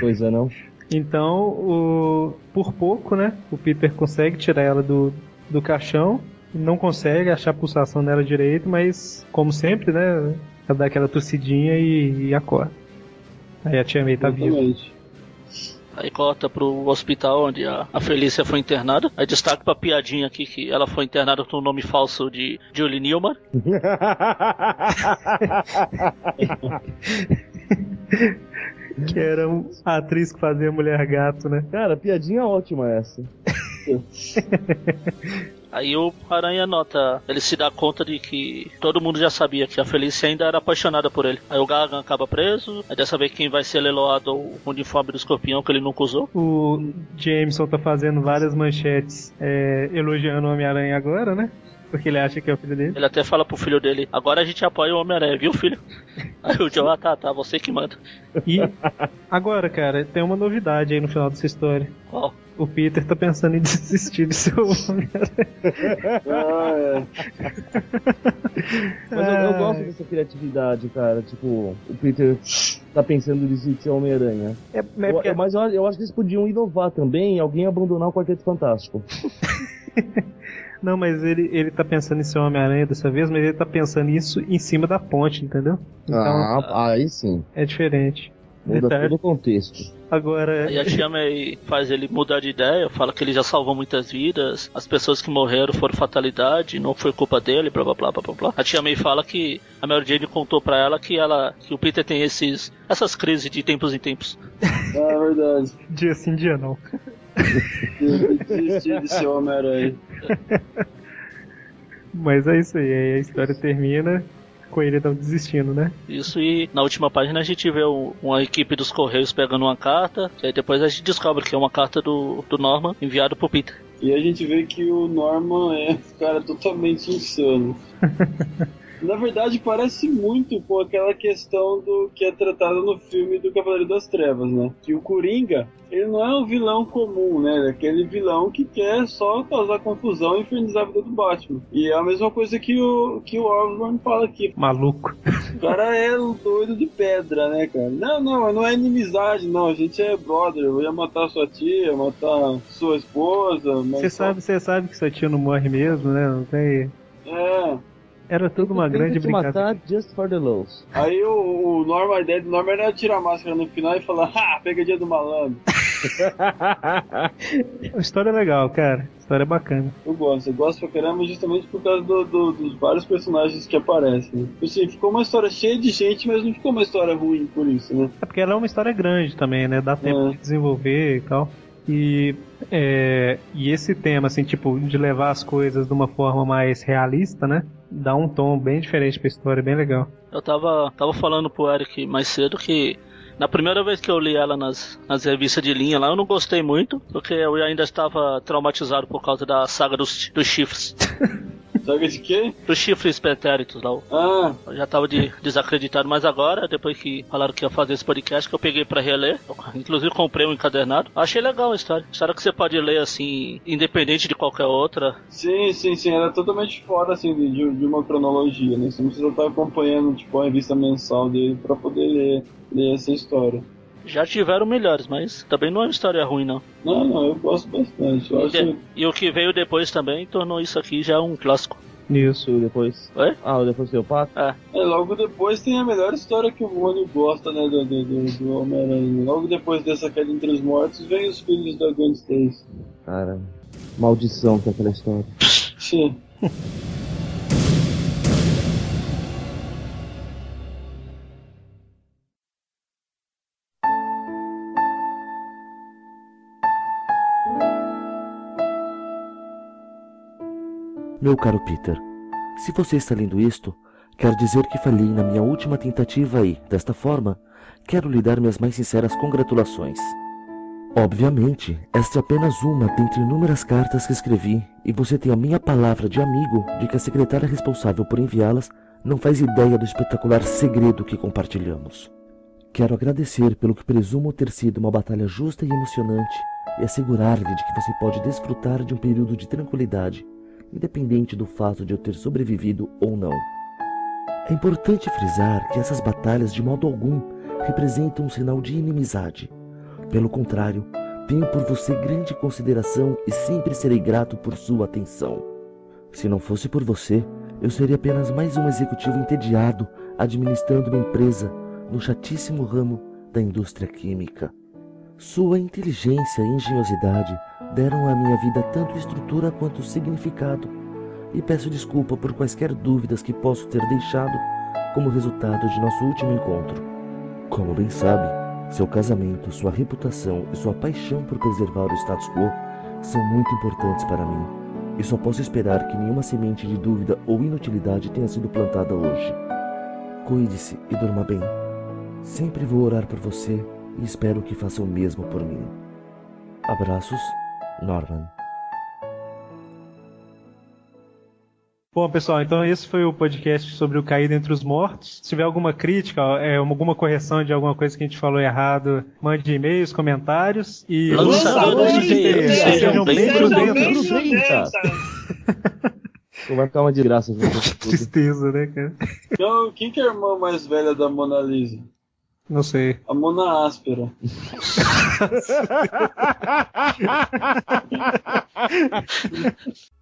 [SPEAKER 14] Pois é, não.
[SPEAKER 2] Então, o... por pouco, né? O Peter consegue tirar ela do, do caixão. Não consegue achar a pulsação dela direito, mas, como sempre, né? Ela dá aquela tossidinha e, e acorda. Aí a tia May tá viva.
[SPEAKER 3] Aí corta pro hospital onde a, a Felícia foi internada. Aí destaque pra piadinha aqui que ela foi internada com o nome falso de Julie Newman. (laughs)
[SPEAKER 2] que era um- a atriz que fazia Mulher Gato, né?
[SPEAKER 14] Cara, piadinha ótima essa. (laughs)
[SPEAKER 3] Aí o Aranha nota, ele se dá conta de que todo mundo já sabia que a Felícia ainda era apaixonada por ele. Aí o Gagan acaba preso, aí dessa vez quem vai ser leiloado é o uniforme do escorpião que ele nunca usou.
[SPEAKER 2] O Jameson tá fazendo várias manchetes é, elogiando o Homem-Aranha agora, né? Porque ele acha que é o filho dele.
[SPEAKER 3] Ele até fala pro filho dele, agora a gente apoia o Homem-Aranha, viu filho? (laughs) Aí o Joe, ah tá, tá, você que manda.
[SPEAKER 2] E agora, cara, tem uma novidade aí no final dessa história.
[SPEAKER 3] Qual?
[SPEAKER 2] O Peter tá pensando em desistir de ser o Homem-Aranha.
[SPEAKER 14] Mas eu, eu gosto dessa criatividade, cara. Tipo, o Peter tá pensando em ser Homem-Aranha.
[SPEAKER 2] É, é porque-
[SPEAKER 14] eu- Mas eu, eu acho que eles podiam inovar também e alguém abandonar o Quarteto Fantástico. (laughs)
[SPEAKER 2] Não, mas ele, ele tá pensando em ser Homem-Aranha dessa vez, mas ele tá pensando isso em cima da ponte, entendeu? Então
[SPEAKER 14] ah, aí sim.
[SPEAKER 2] é diferente.
[SPEAKER 14] Muda
[SPEAKER 2] Detalhe.
[SPEAKER 14] todo o contexto.
[SPEAKER 2] Agora,
[SPEAKER 3] Aí a tia May faz ele mudar de ideia, fala que ele já salvou muitas vidas, as pessoas que morreram foram fatalidade, não foi culpa dele, blá blá blá blá blá blá. A tia May fala que a Mary Jane contou pra ela que ela que o Peter tem esses essas crises de tempos em tempos.
[SPEAKER 4] É (laughs) verdade.
[SPEAKER 2] dia sim, dia não.
[SPEAKER 4] Desistir de ser Homem-Aranha. (laughs)
[SPEAKER 2] Mas é isso aí, aí a história termina com ele não desistindo, né?
[SPEAKER 3] Isso e na última página a gente vê o- uma equipe dos Correios pegando uma carta, e aí depois a gente descobre que é uma carta do, do Norman enviado pro Peter.
[SPEAKER 4] E a gente vê que o Norman é um cara totalmente insano. (laughs) Na verdade, parece muito com aquela questão do que é tratada no filme do Cavaleiro das Trevas, né? Que o Coringa, ele não é um vilão comum, né? Ele é aquele vilão que quer só causar confusão e infernizar a vida do Batman. E é a mesma coisa que o, que o Osborn fala aqui.
[SPEAKER 2] Maluco.
[SPEAKER 4] O cara é um doido de pedra, né, cara? Não, não, não é inimizade, não. A gente é brother. Eu ia matar sua tia, matar sua esposa.
[SPEAKER 2] Você sabe, você sabe que sua tia não morre mesmo, né? Não tem.
[SPEAKER 4] É.
[SPEAKER 2] Era tudo uma grande
[SPEAKER 14] te
[SPEAKER 2] brincadeira.
[SPEAKER 14] matar just for the lows.
[SPEAKER 4] Aí o, o Norman, a ideia do Norman era tirar a máscara no final e falar, (laughs) ah, pegadinha do malandro. (laughs)
[SPEAKER 2] A história é legal, cara. A história é bacana.
[SPEAKER 4] Eu gosto, eu gosto pra caramba justamente por causa do- do- dos vários personagens que aparecem. Assim, ficou uma história cheia de gente, mas não ficou uma história ruim por isso, né?
[SPEAKER 2] É porque ela é uma história grande também, né? Dá tempo
[SPEAKER 4] É.
[SPEAKER 2] de desenvolver e tal. E, é, e esse tema, assim, tipo, de levar as coisas de uma forma mais realista, né? Dá um tom bem diferente pra história, bem legal.
[SPEAKER 3] Eu tava, tava falando pro Eric mais cedo que na primeira vez que eu li ela nas, nas revistas de linha lá, eu não gostei muito, porque eu ainda estava traumatizado por causa da saga dos, dos chifres. (laughs)
[SPEAKER 4] Saga de quê?
[SPEAKER 3] Dos chifres pretéritos lá.
[SPEAKER 4] Ah,
[SPEAKER 3] Eu já tava de, desacreditado, mas agora, depois que falaram que ia fazer esse podcast, que eu peguei pra reler, eu, inclusive comprei um encadernado. Achei legal a história. História que você pode ler assim, independente de qualquer outra.
[SPEAKER 4] sim, sim, sim. Era totalmente fora, assim, de, de uma cronologia, né? Você não precisa estar acompanhando, tipo, a revista mensal dele pra poder ler, ler essa história.
[SPEAKER 3] Já tiveram melhores, mas também não é uma história ruim, não.
[SPEAKER 4] Não, não, eu gosto bastante. Eu
[SPEAKER 3] E,
[SPEAKER 4] acho...
[SPEAKER 3] de- e o que veio depois também tornou isso aqui já um clássico.
[SPEAKER 2] Isso.
[SPEAKER 14] depois.
[SPEAKER 3] Oi?
[SPEAKER 14] Ah, o depois do pato?
[SPEAKER 3] É.
[SPEAKER 4] É, logo depois tem a melhor história que o Mônio gosta, né, do, do, do, do Homem-Aranha. Logo depois dessa queda entre os mortos, vem os filhos da Gwen Stacy.
[SPEAKER 14] Cara, maldição que é aquela história.
[SPEAKER 4] Sim. (laughs)
[SPEAKER 7] Meu caro Peter, se você está lendo isto, quer dizer que falhei na minha última tentativa e, desta forma, quero lhe dar minhas mais sinceras congratulações. Obviamente, esta é apenas uma dentre inúmeras cartas que escrevi, e você tem a minha palavra de amigo de que a secretária responsável por enviá-las não faz ideia do espetacular segredo que compartilhamos. Quero agradecer pelo que presumo ter sido uma batalha justa e emocionante e assegurar-lhe de que você pode desfrutar de um período de tranquilidade, independente do fato de eu ter sobrevivido ou não. É importante frisar que essas batalhas de modo algum representam um sinal de inimizade. Pelo contrário, tenho por você grande consideração e sempre serei grato por sua atenção. Se não fosse por você, eu seria apenas mais um executivo entediado administrando uma empresa no chatíssimo ramo da indústria química. Sua inteligência e engenhosidade deram à minha vida tanto estrutura quanto significado, e peço desculpa por quaisquer dúvidas que posso ter deixado como resultado de nosso último encontro. Como bem sabe, seu casamento, sua reputação e sua paixão por preservar o status quo são muito importantes para mim, e só posso esperar que nenhuma semente de dúvida ou inutilidade tenha sido plantada hoje. Cuide-se e durma bem. Sempre vou orar por você e espero que faça o mesmo por mim. Abraços, Norman.
[SPEAKER 2] Bom, pessoal, então esse foi o podcast sobre o Caído entre os Mortos. Se tiver alguma crítica, é, alguma correção de alguma coisa que a gente falou errado, mande e-mails, comentários e.
[SPEAKER 3] Lançadores de e-mails,
[SPEAKER 2] Sejam bem prudentes.
[SPEAKER 14] Não vai ficar uma desgraça. (laughs)
[SPEAKER 2] Tristeza, né, cara?
[SPEAKER 4] Então, quem que é a irmã mais velha da Mona Lisa?
[SPEAKER 2] Não sei.
[SPEAKER 4] A Mona Áspera. (laughs)